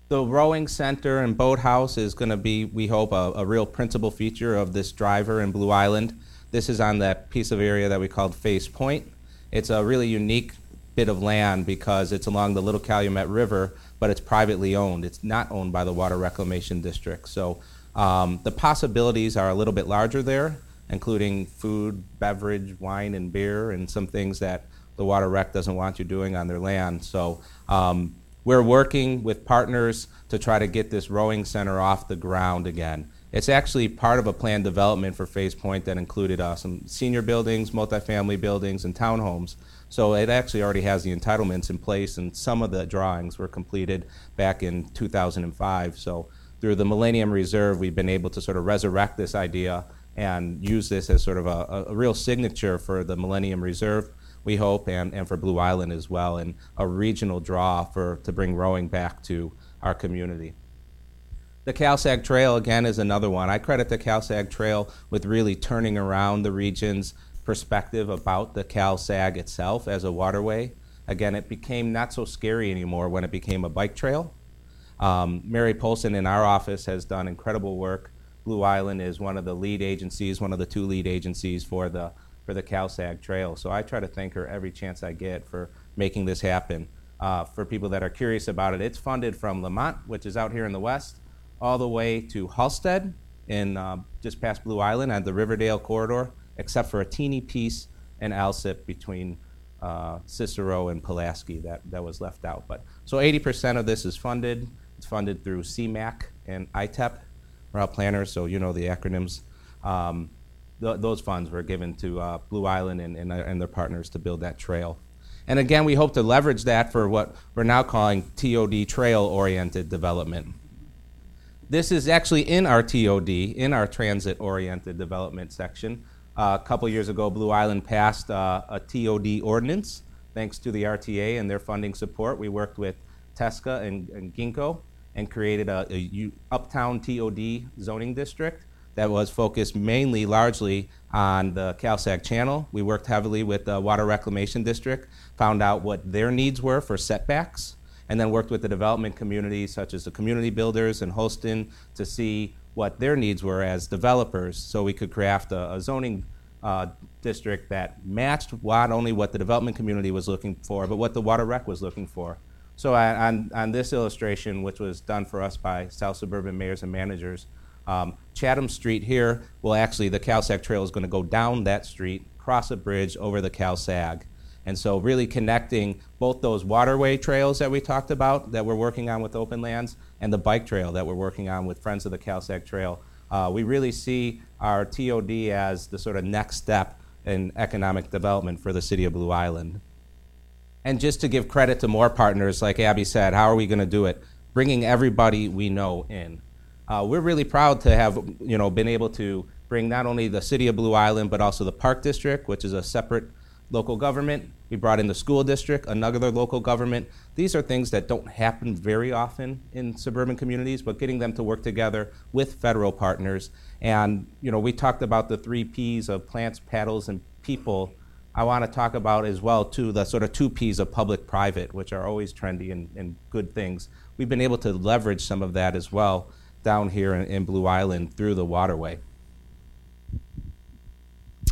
The rowing center and boathouse is going to be, we hope, a, a, real principal feature of this driver in Blue Island. This is on that piece of area that we called Fay's Point. It's a really unique bit of land because it's along the Little Calumet River, but it's privately owned. It's not owned by the Water Reclamation District. So um, the possibilities are a little bit larger there, including food, beverage, wine, and beer, and some things that the Water Rec doesn't want you doing on their land. So um, we're working with partners to try to get this rowing center off the ground again. It's actually part of a planned development for Fay's Point that included uh, some senior buildings, multifamily buildings, and townhomes. So it actually already has the entitlements in place, and some of the drawings were completed back in 2005. So through the Millennium Reserve, we've been able to sort of resurrect this idea and use this as sort of a, a real signature for the Millennium Reserve we hope, and, and for Blue Island as well, and a regional draw for to bring rowing back to our community. The CalSag Trail, again, is another one. I credit the CalSag Trail with really turning around the region's perspective about the CalSag itself as a waterway. Again, it became not so scary anymore when it became a bike trail. Um, Mary Polson in our office has done incredible work. Blue Island is one of the lead agencies, one of the two lead agencies for the for the CalSag Trail. So I try to thank her every chance I get for making this happen. Uh, for people that are curious about it, it's funded from Lemont, which is out here in the west, all the way to Halsted in uh, just past Blue Island on the Riverdale corridor, except for a teeny piece in Alsip between uh, Cicero and Pulaski that, that was left out. But so 80% of this is funded. It's funded through CMAQ and ITEP, route planners, so you know the acronyms. Um, th- those funds were given to uh, Blue Island and, and, and, their partners to build that trail. And again, we hope to leverage that for what we're now calling TOD trail oriented development. This is actually in our TOD, in our transit oriented development section. Uh, a couple years ago, Blue Island passed uh, a TOD ordinance thanks to the RTA and their funding support. We worked with Teska and, and Ginkgo and created a, a U, uptown TOD zoning district that was focused mainly, largely on the CalSag channel. We worked heavily with the Water Reclamation District, found out what their needs were for setbacks, and then worked with the development community, such as the community builders and Holsten, to see what their needs were as developers so we could craft a, a zoning uh, district that matched not only what the development community was looking for, but what the water rec was looking for. So on, on this illustration, which was done for us by South Suburban mayors and managers, um, Chatham Street here will actually, the CalSag Trail is going to go down that street, cross a bridge over the CalSag. And so, really connecting both those waterway trails that we talked about that we're working on with Open Lands and the bike trail that we're working on with Friends of the CalSag Trail. Uh, we really see our TOD as the sort of next step in economic development for the city of Blue Island. And just to give credit to more partners, like Abby said, how are we going to do it? Bringing everybody we know in. Uh, we're really proud to have you know been able to bring not only the city of Blue Island but also the Park District, which is a separate local government. We brought in the school district, another local government. These are things that don't happen very often in suburban communities, but getting them to work together with federal partners. And you know, we talked about the three P's of plants, paddles, and people. I want to talk about as well too the sort of two P's of public-private, which are always trendy and, and good things. We've been able to leverage some of that as well down here in, in Blue Island through the waterway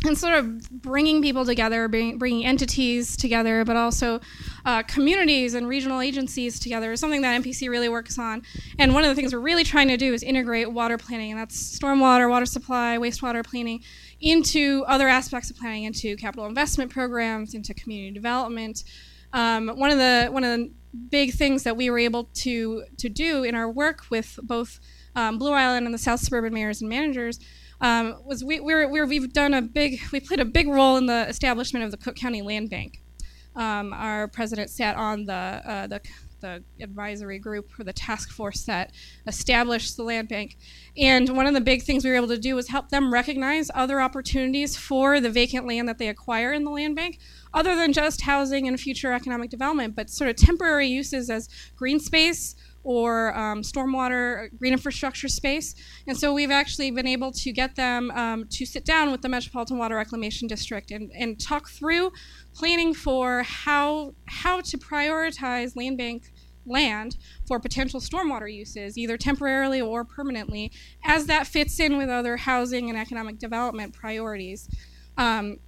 and sort of bringing people together, bring, bringing entities together, but also uh, communities and regional agencies together is something that MPC really works on. And one of the things we're really trying to do is integrate water planning, and that's stormwater, water supply, wastewater planning, into other aspects of planning, into capital investment programs, into community development. Um, one of the one of the big things that we were able to to do in our work with both um, Blue Island and the South Suburban mayors and managers um, was we, we're, we've done a big, we played a big role in the establishment of the Cook County Land Bank. Um, our president sat on the, uh, the, the advisory group or the task force that established the land bank. And one of the big things we were able to do was help them recognize other opportunities for the vacant land that they acquire in the land bank, other than just housing and future economic development, but sort of temporary uses as green space or um, stormwater green infrastructure space. And so we've actually been able to get them um, to sit down with the Metropolitan Water Reclamation District and, and talk through planning for how, how to prioritize land bank land for potential stormwater uses, either temporarily or permanently, as that fits in with other housing and economic development priorities. Um,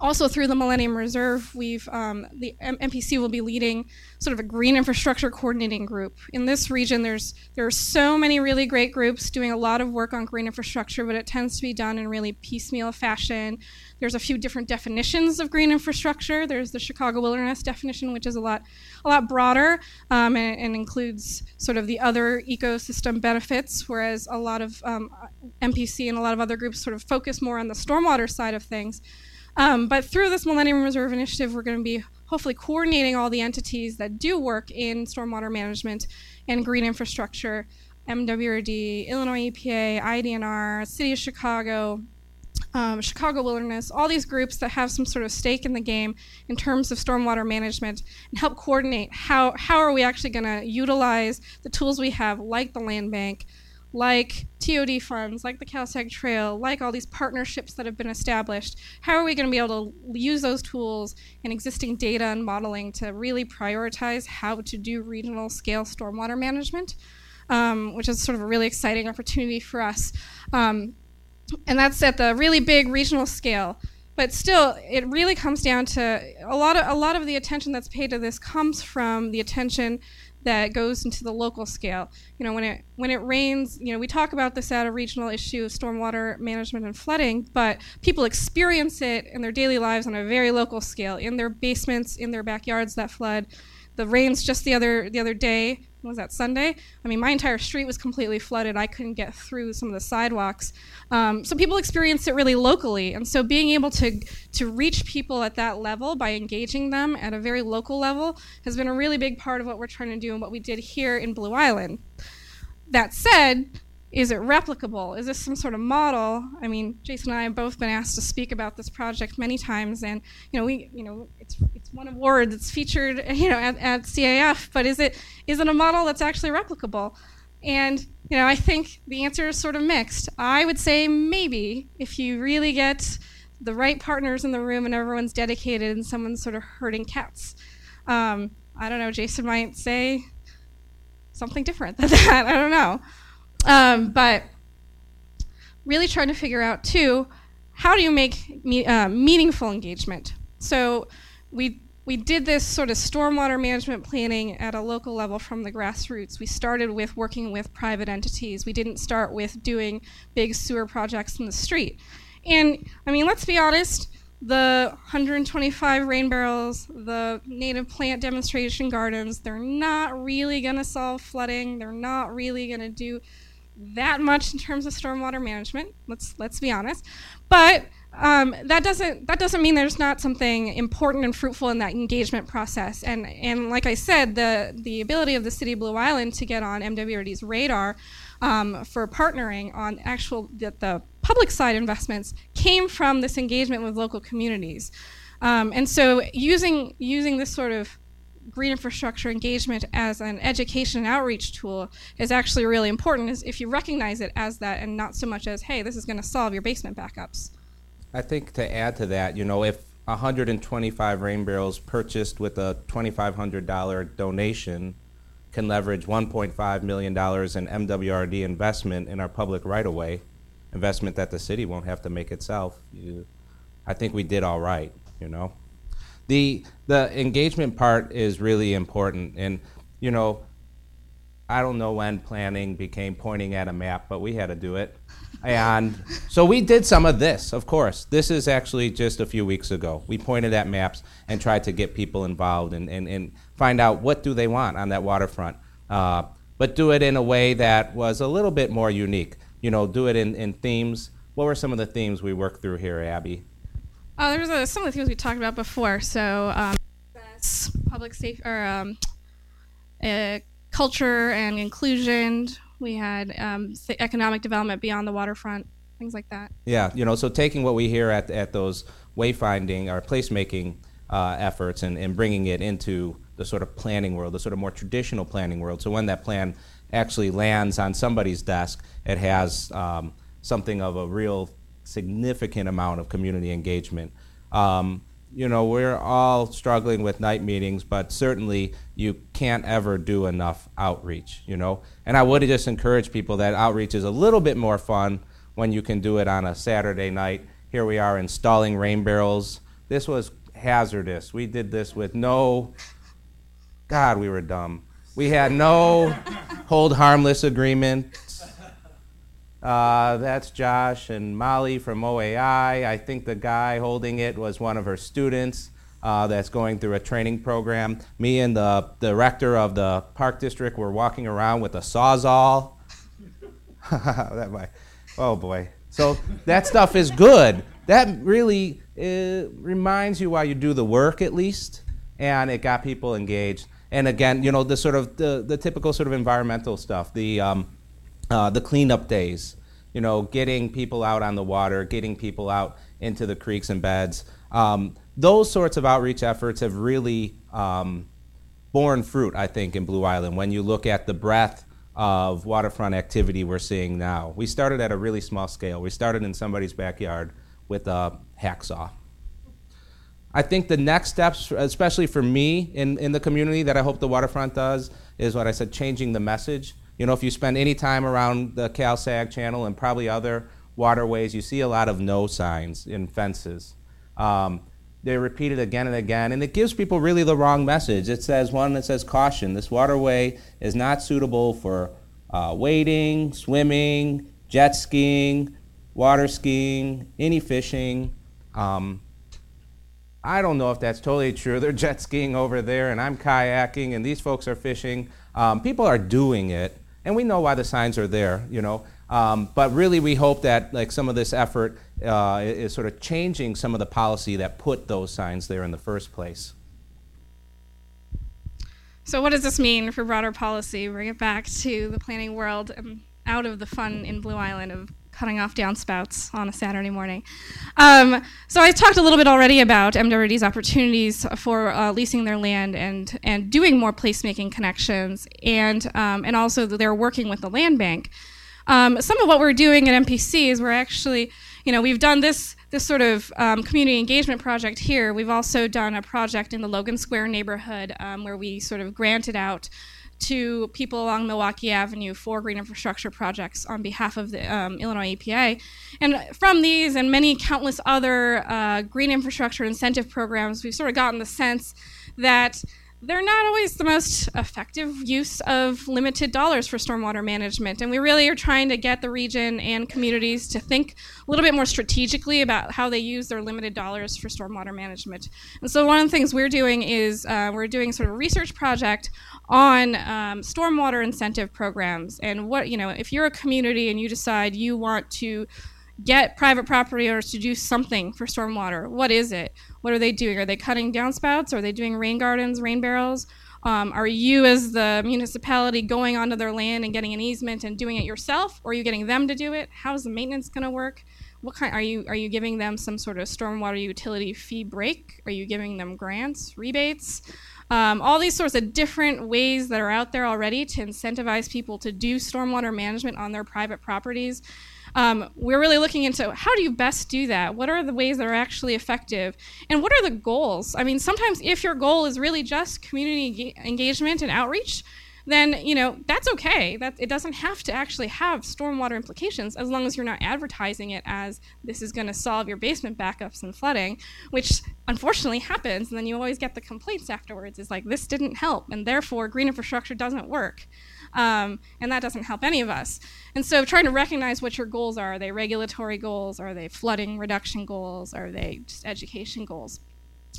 also through the Millennium Reserve, we've um, the M- MPC will be leading sort of a green infrastructure coordinating group. In this region, there's there are so many really great groups doing a lot of work on green infrastructure, but it tends to be done in really piecemeal fashion. There's a few different definitions of green infrastructure. There's the Chicago Wilderness definition, which is a lot a lot broader um, and, and, includes sort of the other ecosystem benefits, whereas a lot of um, MPC and a lot of other groups sort of focus more on the stormwater side of things. Um, but through this Millennium Reserve Initiative, we're going to be hopefully coordinating all the entities that do work in stormwater management and green infrastructure. MWRD, Illinois EPA, IDNR, City of Chicago, um, Chicago Wilderness, all these groups that have some sort of stake in the game in terms of stormwater management and help coordinate how, how are we actually going to utilize the tools we have, like the land bank, like TOD funds, like the CalSag Trail, like all these partnerships that have been established, how are we going to be able to use those tools and existing data and modeling to really prioritize how to do regional scale stormwater management, um, which is sort of a really exciting opportunity for us. Um, and that's at the really big regional scale. But still, it really comes down to a lot of a lot of the attention that's paid to this comes from the attention that goes into the local scale. You know, when it when it rains, you know, we talk about this at a regional issue of stormwater management and flooding, but people experience it in their daily lives on a very local scale, in their basements, in their backyards that flood. The rains just the other the other day was that Sunday? I mean, my entire street was completely flooded. I couldn't get through some of the sidewalks. Um, so people experience it really locally, and so being able to to reach people at that level by engaging them at a very local level has been a really big part of what we're trying to do and what we did here in Blue Island. That said, is it replicable? Is this some sort of model? I mean, Jason and I have both been asked to speak about this project many times, and you know, we, you know, it's it's one award that's featured, you know, at, at CAF. But is it is it a model that's actually replicable? And you know, I think the answer is sort of mixed. I would say maybe if you really get the right partners in the room and everyone's dedicated and someone's sort of herding cats. Um, I don't know. Jason might say something different than that. I don't know. Um, but really trying to figure out too, how do you make me, uh, meaningful engagement? So we we did this sort of stormwater management planning at a local level from the grassroots. We started with working with private entities. We didn't start with doing big sewer projects in the street. And I mean, let's be honest, the 125 rain barrels, the native plant demonstration gardens, they're not really going to solve flooding. They're not really going to do that much in terms of stormwater management. Let's let's be honest, but um, that doesn't that doesn't mean there's not something important and fruitful in that engagement process. And and like I said, the the ability of the city of Blue Island to get on MWRD's radar um, for partnering on actual the, the, public side investments came from this engagement with local communities. Um, and so using using this sort of green infrastructure engagement as an education and outreach tool is actually really important is if you recognize it as that and not so much as hey this is going to solve your basement backups. I think to add to that you know if 125 rain barrels purchased with a $2500 donation can leverage $1.5 million in mwrd investment in our public right-of-way investment that the city won't have to make itself you, i think we did all right you know the the engagement part is really important. And you know i don't know when planning became pointing at a map but we had to do it. And so we did some of this of course. This is actually just a few weeks ago. We pointed at maps and tried to get people involved and, and, and find out what do they want on that waterfront. Uh, but do it in a way that was a little bit more unique. You know do it in, in themes. What were some of the themes we worked through here abby Oh, there's a, some of the things we talked about before. So, um, public safety or um, uh, culture and inclusion. We had um, economic development beyond the waterfront, things like that. Yeah, you know, so taking what we hear at, at those wayfinding or placemaking uh, efforts and, and bringing it into the sort of planning world, the sort of more traditional planning world. So when that plan actually lands on somebody's desk, it has um, something of a real significant amount of community engagement. Um, you know, we're all struggling with night meetings, but certainly you can't ever do enough outreach, you know. And I would just encourage people that outreach is a little bit more fun when you can do it on a Saturday night. Here we are installing rain barrels. This was hazardous. We did this with no, God, we were dumb. We had no hold harmless agreement. Uh, that's Josh and Molly from OAI. I think the guy holding it was one of her students uh, that's going through a training program. Me and the director of the park district were walking around with a sawzall. that oh boy. So that stuff is good. That really reminds you why you do the work at least, and it got people engaged. And again, you know, the sort of the, the typical sort of environmental stuff, the um, uh, the cleanup days, you know, getting people out on the water, getting people out into the creeks and beds. Um, those sorts of outreach efforts have really um, borne fruit, I think, in Blue Island when you look at the breadth of waterfront activity we're seeing now. We started at a really small scale. We started in somebody's backyard with a hacksaw. I think the next steps, especially for me in, in the community, that I hope the waterfront does, is what I said changing the message. You know, if you spend any time around the Cal Sag channel and probably other waterways, you see a lot of no signs in fences. Um, they're repeated again and again, and it gives people really the wrong message. It says one that says caution: this waterway is not suitable for uh, wading, swimming, jet skiing, water skiing, any fishing. Um, I don't know if that's totally true. They're jet skiing over there, and I'm kayaking, and these folks are fishing. Um, people are doing it, and we know why the signs are there, you know. Um, but really, we hope that like some of this effort uh, is sort of changing some of the policy that put those signs there in the first place. So, what does this mean for broader policy? Bring it back to the planning world and out of the fun in Blue Island of cutting off downspouts on a Saturday morning. Um, so I talked a little bit already about MWD's opportunities for uh, leasing their land and and doing more placemaking connections, and um, and also they're working with the land bank. Um, some of what we're doing at MPC is we're actually, you know, we've done this this sort of um, community engagement project here. We've also done a project in the Logan Square neighborhood um, where we sort of granted out to people along Milwaukee Avenue for green infrastructure projects on behalf of the um, Illinois EPA. And from these and many countless other uh, green infrastructure incentive programs, we've sort of gotten the sense that they're not always the most effective use of limited dollars for stormwater management. And we really are trying to get the region and communities to think a little bit more strategically about how they use their limited dollars for stormwater management. And so, one of the things we're doing is uh, we're doing sort of a research project on um, stormwater incentive programs. And what, you know, if you're a community and you decide you want to get private property owners to do something for stormwater. What is it? What are they doing? Are they cutting downspouts? Are they doing rain gardens, rain barrels? Um, are you, as the municipality, going onto their land and getting an easement and doing it yourself, or are you getting them to do it? How's the maintenance going to work? What kind are you? Are you giving them some sort of stormwater utility fee break? Are you giving them grants, rebates? Um, all these sorts of different ways that are out there already to incentivize people to do stormwater management on their private properties um, we're really looking into how do you best do that? What are the ways that are actually effective? And what are the goals? I mean, sometimes if your goal is really just community engagement and outreach, then you know that's okay. That it doesn't have to actually have stormwater implications as long as you're not advertising it as this is going to solve your basement backups and flooding, which unfortunately happens. And then you always get the complaints afterwards. Is like this didn't help, and therefore green infrastructure doesn't work. Um, and that doesn't help any of us. And so, trying to recognize what your goals are. Are they regulatory goals? Are they flooding reduction goals? Are they just education goals?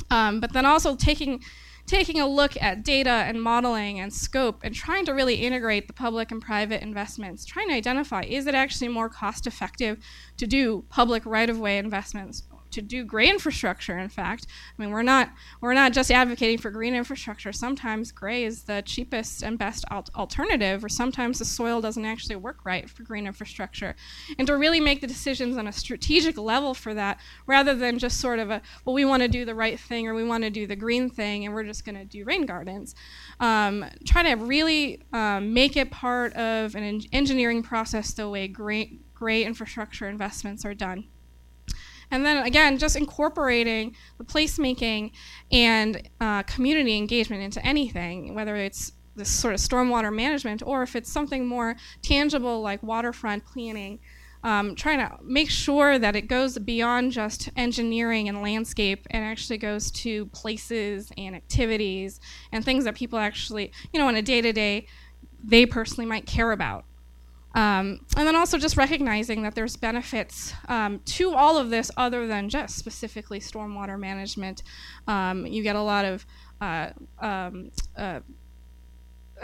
Um, but then also taking taking a look at data and modeling and scope and trying to really integrate the public and private investments, trying to identify is it actually more cost effective to do public right of way investments to do gray infrastructure. In fact, I mean we're not we're not just advocating for green infrastructure. Sometimes gray is the cheapest and best al- alternative, or sometimes the soil doesn't actually work right for green infrastructure. And to really make the decisions on a strategic level for that, rather than just sort of a well we want to do the right thing or we want to do the green thing and we're just going to do rain gardens. Um, try to really um, make it part of an en- engineering process the way great gray infrastructure investments are done. And then again, just incorporating the placemaking and uh, community engagement into anything, whether it's this sort of stormwater management or if it's something more tangible like waterfront planning um, trying to make sure that it goes beyond just engineering and landscape and actually goes to places and activities and things that people actually, you know, on a day to day, they personally might care about. Um, and then also just recognizing that there's benefits um, to all of this other than just specifically stormwater management. Um, you get a lot of uh, um, uh,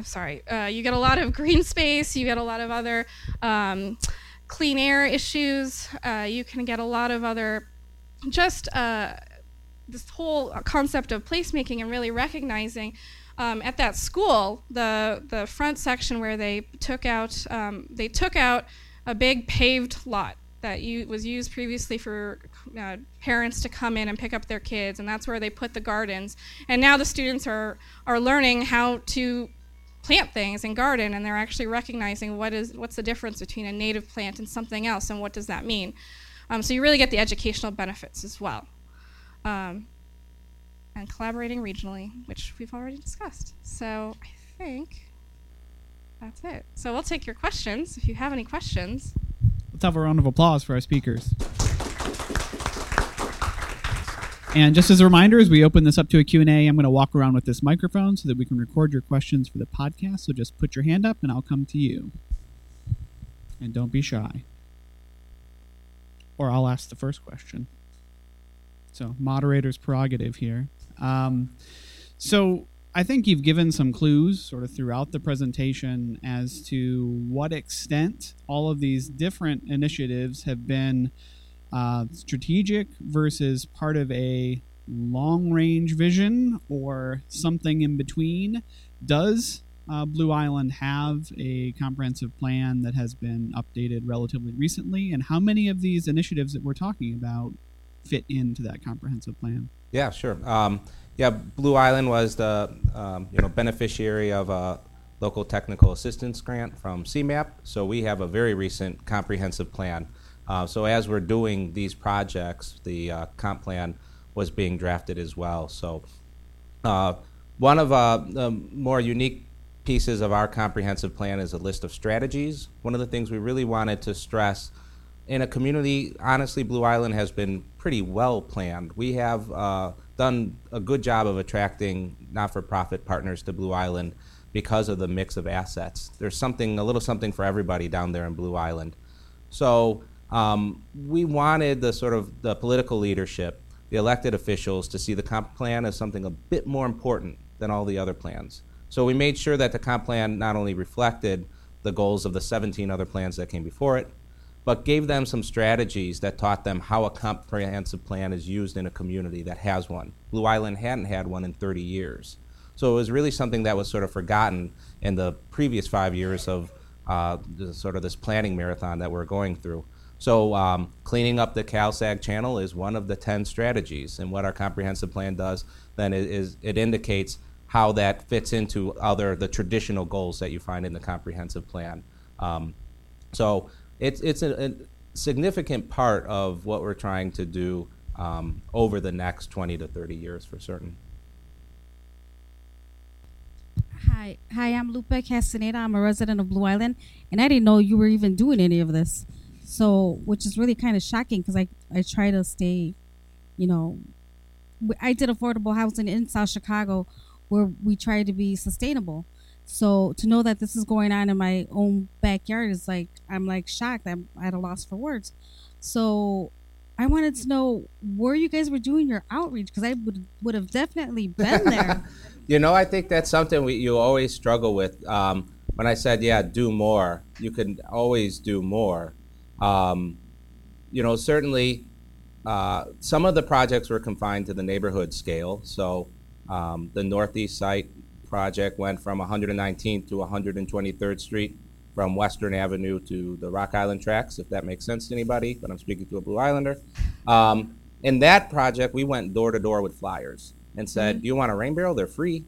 sorry, uh, you get a lot of green space, you get a lot of other um, clean air issues. Uh, you can get a lot of other, just uh, this whole concept of placemaking and really recognizing. Um, at that school, the the front section where they took out um, they took out a big paved lot that was used previously for uh, parents to come in and pick up their kids, and that's where they put the gardens. And now the students are are learning how to plant things and garden and they're actually recognizing what is what's the difference between a native plant and something else and what does that mean um, so you really get the educational benefits as well um, and collaborating regionally which we've already discussed so i think that's it so we'll take your questions if you have any questions let's have a round of applause for our speakers and just as a reminder, as we open this up to a Q&A, I'm going to walk around with this microphone so that we can record your questions for the podcast. So just put your hand up and I'll come to you. And don't be shy. Or I'll ask the first question. So, moderator's prerogative here. Um, so, I think you've given some clues sort of throughout the presentation as to what extent all of these different initiatives have been uh, strategic versus part of a long range vision or something in between. Does uh, Blue Island have a comprehensive plan that has been updated relatively recently? And how many of these initiatives that we're talking about fit into that comprehensive plan? Yeah, sure. Um, yeah, Blue Island was the um, you know beneficiary of a local technical assistance grant from CMAP. So we have a very recent comprehensive plan uh, so as we're doing these projects, the uh, comp plan was being drafted as well. So uh, one of uh, the more unique pieces of our comprehensive plan is a list of strategies. One of the things we really wanted to stress in a community, honestly, Blue Island has been pretty well planned. We have uh, done a good job of attracting not-for-profit partners to Blue Island because of the mix of assets. There's something, a little something for everybody down there in Blue Island. So um, we wanted the sort of the political leadership, the elected officials, to see the comp plan as something a bit more important than all the other plans. So we made sure that the comp plan not only reflected the goals of the 17 other plans that came before it, but gave them some strategies that taught them how a comprehensive plan is used in a community that has one. Blue Island hadn't had one in 30 years. So it was really something that was sort of forgotten in the previous five years of uh, sort of this planning marathon that we're going through. So um, cleaning up the CalSAG channel is one of the 10 strategies. And what our comprehensive plan does then is, is it indicates how that fits into other the traditional goals that you find in the comprehensive plan. Um, so it's, it's a, a, significant part of what we're trying to do um, over the next 20 to 30 years for certain. Hi, hi. I'm Lupe Castaneda. I'm a resident of Blue Island, and I didn't know you were even doing any of this. So, which is really kind of shocking because I, I try to stay, you know, I did affordable housing in South Chicago where we try to be sustainable. So to know that this is going on in my own backyard is like, I'm like shocked. I'm at a loss for words. So I wanted to know where you guys were doing your outreach because I would would have definitely been there. you know, I think that's something we, you always struggle with. Um, when I said, yeah, do more, you can always do more. Um, you know, certainly uh, some of the projects were confined to the neighborhood scale. So um, the Northeast site project went from 119th to 123rd Street, from Western Avenue to the Rock Island tracks, if that makes sense to anybody, but I'm speaking to a Blue Islander. Um, in that project, we went door to door with flyers and said, mm-hmm. Do you want a rain barrel? They're free.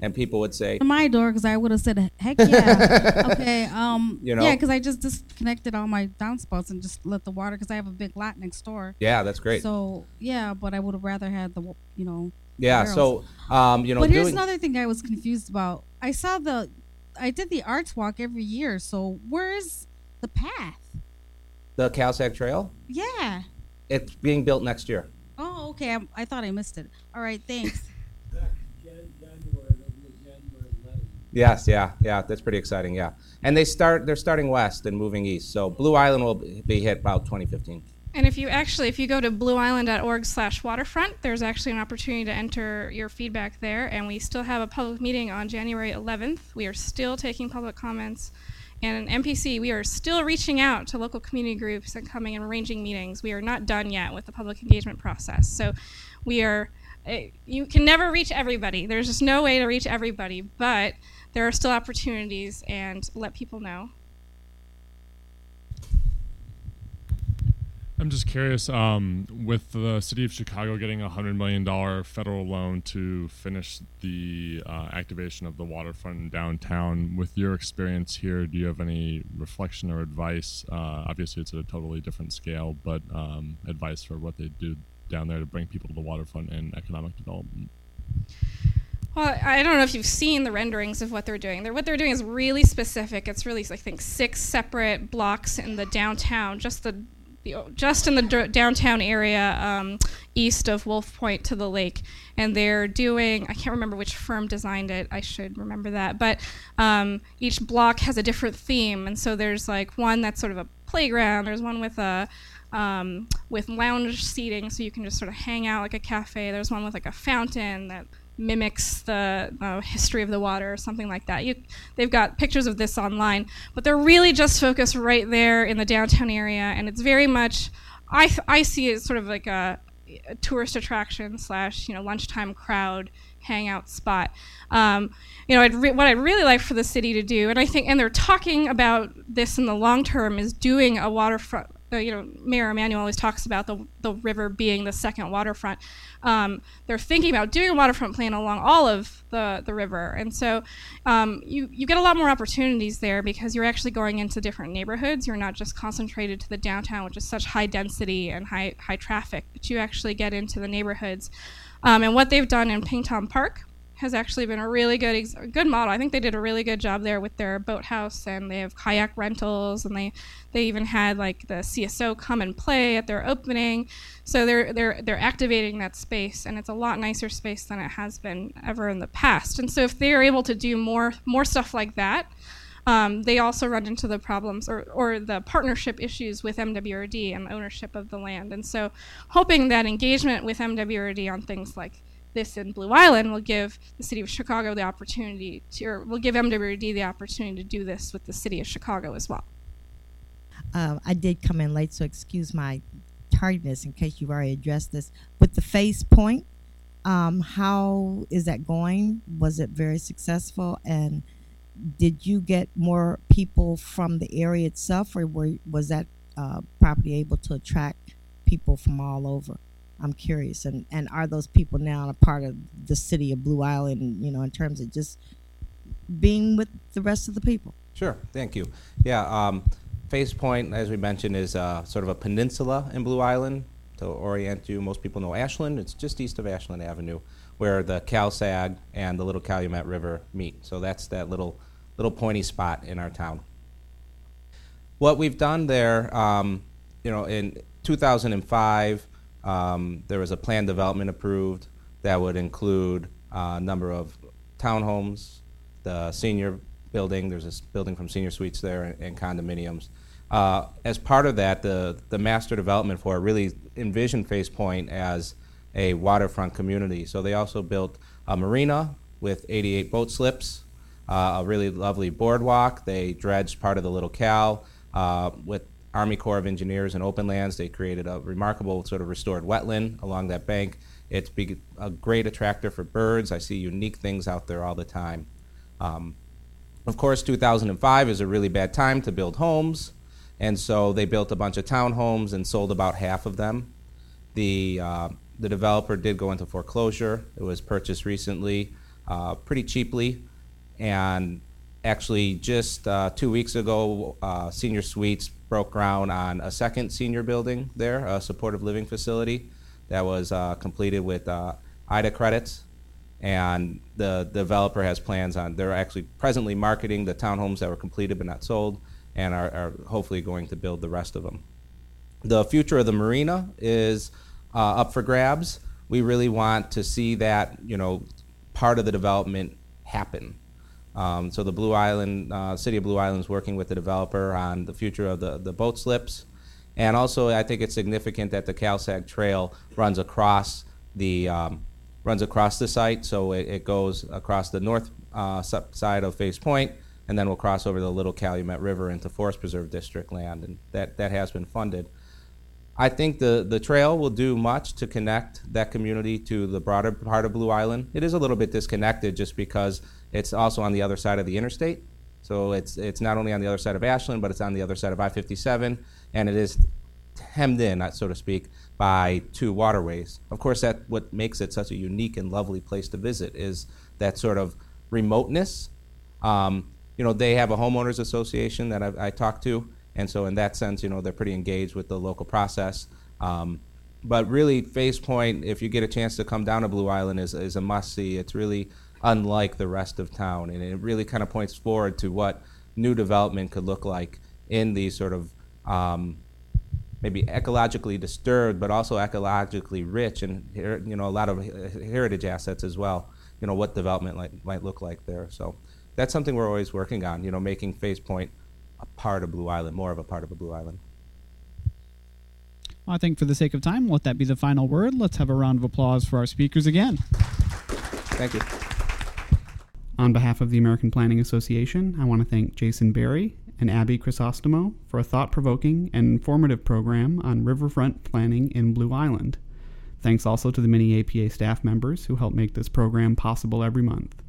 and people would say, my door because I would have said, "Heck yeah!" okay, um, You know? yeah, because I just disconnected all my downspouts and just let the water because I have a big lot next door. "Yeah, that's great." So yeah, but I would have rather had the you know. Yeah, so um, you know, but here's doing another thing I was confused about. I saw the, I did the arts walk every year. So where's the path? the Calsag Trail, Yeah. it's being built next year. Oh, okay. I, I thought I missed it. All right, thanks. Yes, yeah, yeah, that's pretty exciting. Yeah, and they start they're starting west and moving east. So Blue Island will be hit about 2015. And if you actually, if you go to blueisland.org slash waterfront, there's actually an opportunity to enter your feedback there. And we still have a public meeting on January 11th. We are still taking public comments. And in MPC, we are still reaching out to local community groups and coming and arranging meetings. We are not done yet with the public engagement process. So we are, eh, you can never reach everybody. There's just no way to reach everybody, but there are still opportunities and let people know. I'm just curious, um, with the city of Chicago getting a hundred million dollar federal loan to finish the uh, activation of the waterfront downtown. With your experience here, do you have any reflection or advice? Uh, obviously, it's at a totally different scale, but um, advice for what they do down there to bring people to the waterfront and economic development. Well, I don't know if you've seen the renderings of what they're doing. They're, what they're doing is really specific. It's really, I think, six separate blocks in the downtown, just the, just in the d- downtown area um, east of Wolf Point to the lake. And they're doing, I can't remember which firm designed it. I should remember that. But um, each block has a different theme, and so there's like one that's sort of a playground. There's one with a um, with lounge seating, so you can just sort of hang out like a cafe. There's one with like a fountain that mimics the uh, history of the water or something like that. You, they've got pictures of this online, but they're really just focused right there in the downtown area, and it's very much. I, I see it sort of like a, a tourist attraction slash you know lunchtime crowd hangout spot. Um, you know, I'd re- what I'd really like for the city to do, and I think, and they're talking about this in the long term, is doing a waterfront. You know, Mayor Emanuel always talks about the the river being the second waterfront. Um, they're thinking about doing a waterfront plan along all of the, the river, and so um, you you get a lot more opportunities there because you're actually going into different neighborhoods. You're not just concentrated to the downtown, which is such high density and high high traffic, but you actually get into the neighborhoods. Um, and what they've done in Ping Tom Park has actually been a really good ex- good model. I think they did a really good job there with their boathouse, and they have kayak rentals, and they they even had like the CSO come and play at their opening. So they're they're they're activating that space, and it's a lot nicer space than it has been ever in the past. And so if they are able to do more more stuff like that. Um, they also run into the problems or, or the partnership issues with MWRD and ownership of the land. And so, hoping that engagement with MWRD on things like this in Blue Island will give the city of Chicago the opportunity to, or will give MWD the opportunity to do this with the city of Chicago as well. Uh, I did come in late, so excuse my tardiness in case you've already addressed this. With the Fay's Point, um, how is that going? Was it very successful? And did you get more people from the area itself, or were, was that uh, property able to attract people from all over? I'm curious, and and are those people now a part of the city of Blue Island? You know, in terms of just being with the rest of the people. Sure, thank you. Yeah, um, Fay's Point, as we mentioned, is uh, sort of a peninsula in Blue Island. To orient you, most people know Ashland. It's just east of Ashland Avenue, where the Calsag and the Little Calumet River meet. So that's that little little pointy spot in our town. What we've done there, um, you know, in 2005, um, there was a plan development approved that would include uh, a number of townhomes, the senior building. There's this building from Senior Suites there and, and condominiums. Uh, as part of that, the the master development for it really envisioned Fay's Point as a waterfront community. So they also built a marina with 88 boat slips, uh, a really lovely boardwalk. They dredged part of the Little Cal uh, with Army Corps of Engineers and Open Lands. They created a remarkable sort of restored wetland along that bank. It's a great attractor for birds. I see unique things out there all the time. Um, of course, 2005 is a really bad time to build homes, and so they built a bunch of townhomes and sold about half of them. The uh, the developer did go into foreclosure. It was purchased recently uh, pretty cheaply. And actually, just uh, two weeks ago, uh, Senior Suites broke ground on a second senior building there, a supportive living facility that was uh, completed with uh, IHDA credits. And the developer has plans on, they're actually presently marketing the townhomes that were completed but not sold and are, are hopefully going to build the rest of them. The future of the marina is uh, up for grabs. We really want to see that, you know, part of the development happen. Um, so the Blue Island, uh, City of Blue Island is working with the developer on the future of the, the boat slips. And also, I think it's significant that the CalSag Trail runs across the um, runs across the site. So it, it goes across the north uh, side of Fay's Point, and then we'll cross over the Little Calumet River into Forest Preserve District land, and that, that has been funded. I think the, the trail will do much to connect that community to the broader part of Blue Island. It is a little bit disconnected just because it's also on the other side of the interstate. So it's, it's not only on the other side of Ashland, but it's on the other side of I 57, and it is hemmed in, so to speak, by two waterways. Of course, that what makes it such a unique and lovely place to visit is that sort of remoteness. Um, you know, they have a homeowners association that I, I talked to, and so in that sense, you know, they're pretty engaged with the local process. Um, but really, Fay's Point, if you get a chance to come down to Blue Island, is, is a must see. It's really unlike the rest of town, and it really kind of points forward to what new development could look like in these sort of um, maybe ecologically disturbed, but also ecologically rich, and you know a lot of heritage assets as well. You know what development might, might look like there. So that's something we're always working on. You know, making Fay's Point a part of Blue Island, more of a part of a Blue Island. Well, I think for the sake of time, let that be the final word. Let's have a round of applause for our speakers again. Thank you. On behalf of the American Planning Association, I want to thank Jason Berry and Abby Crisostomo for a thought provoking and informative program on riverfront planning in Blue Island. Thanks also to the many APA staff members who help make this program possible every month.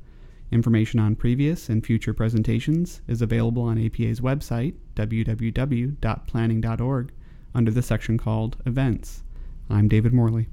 Information on previous and future presentations is available on APA's website, www.planning.org, under the section called Events. I'm David Morley.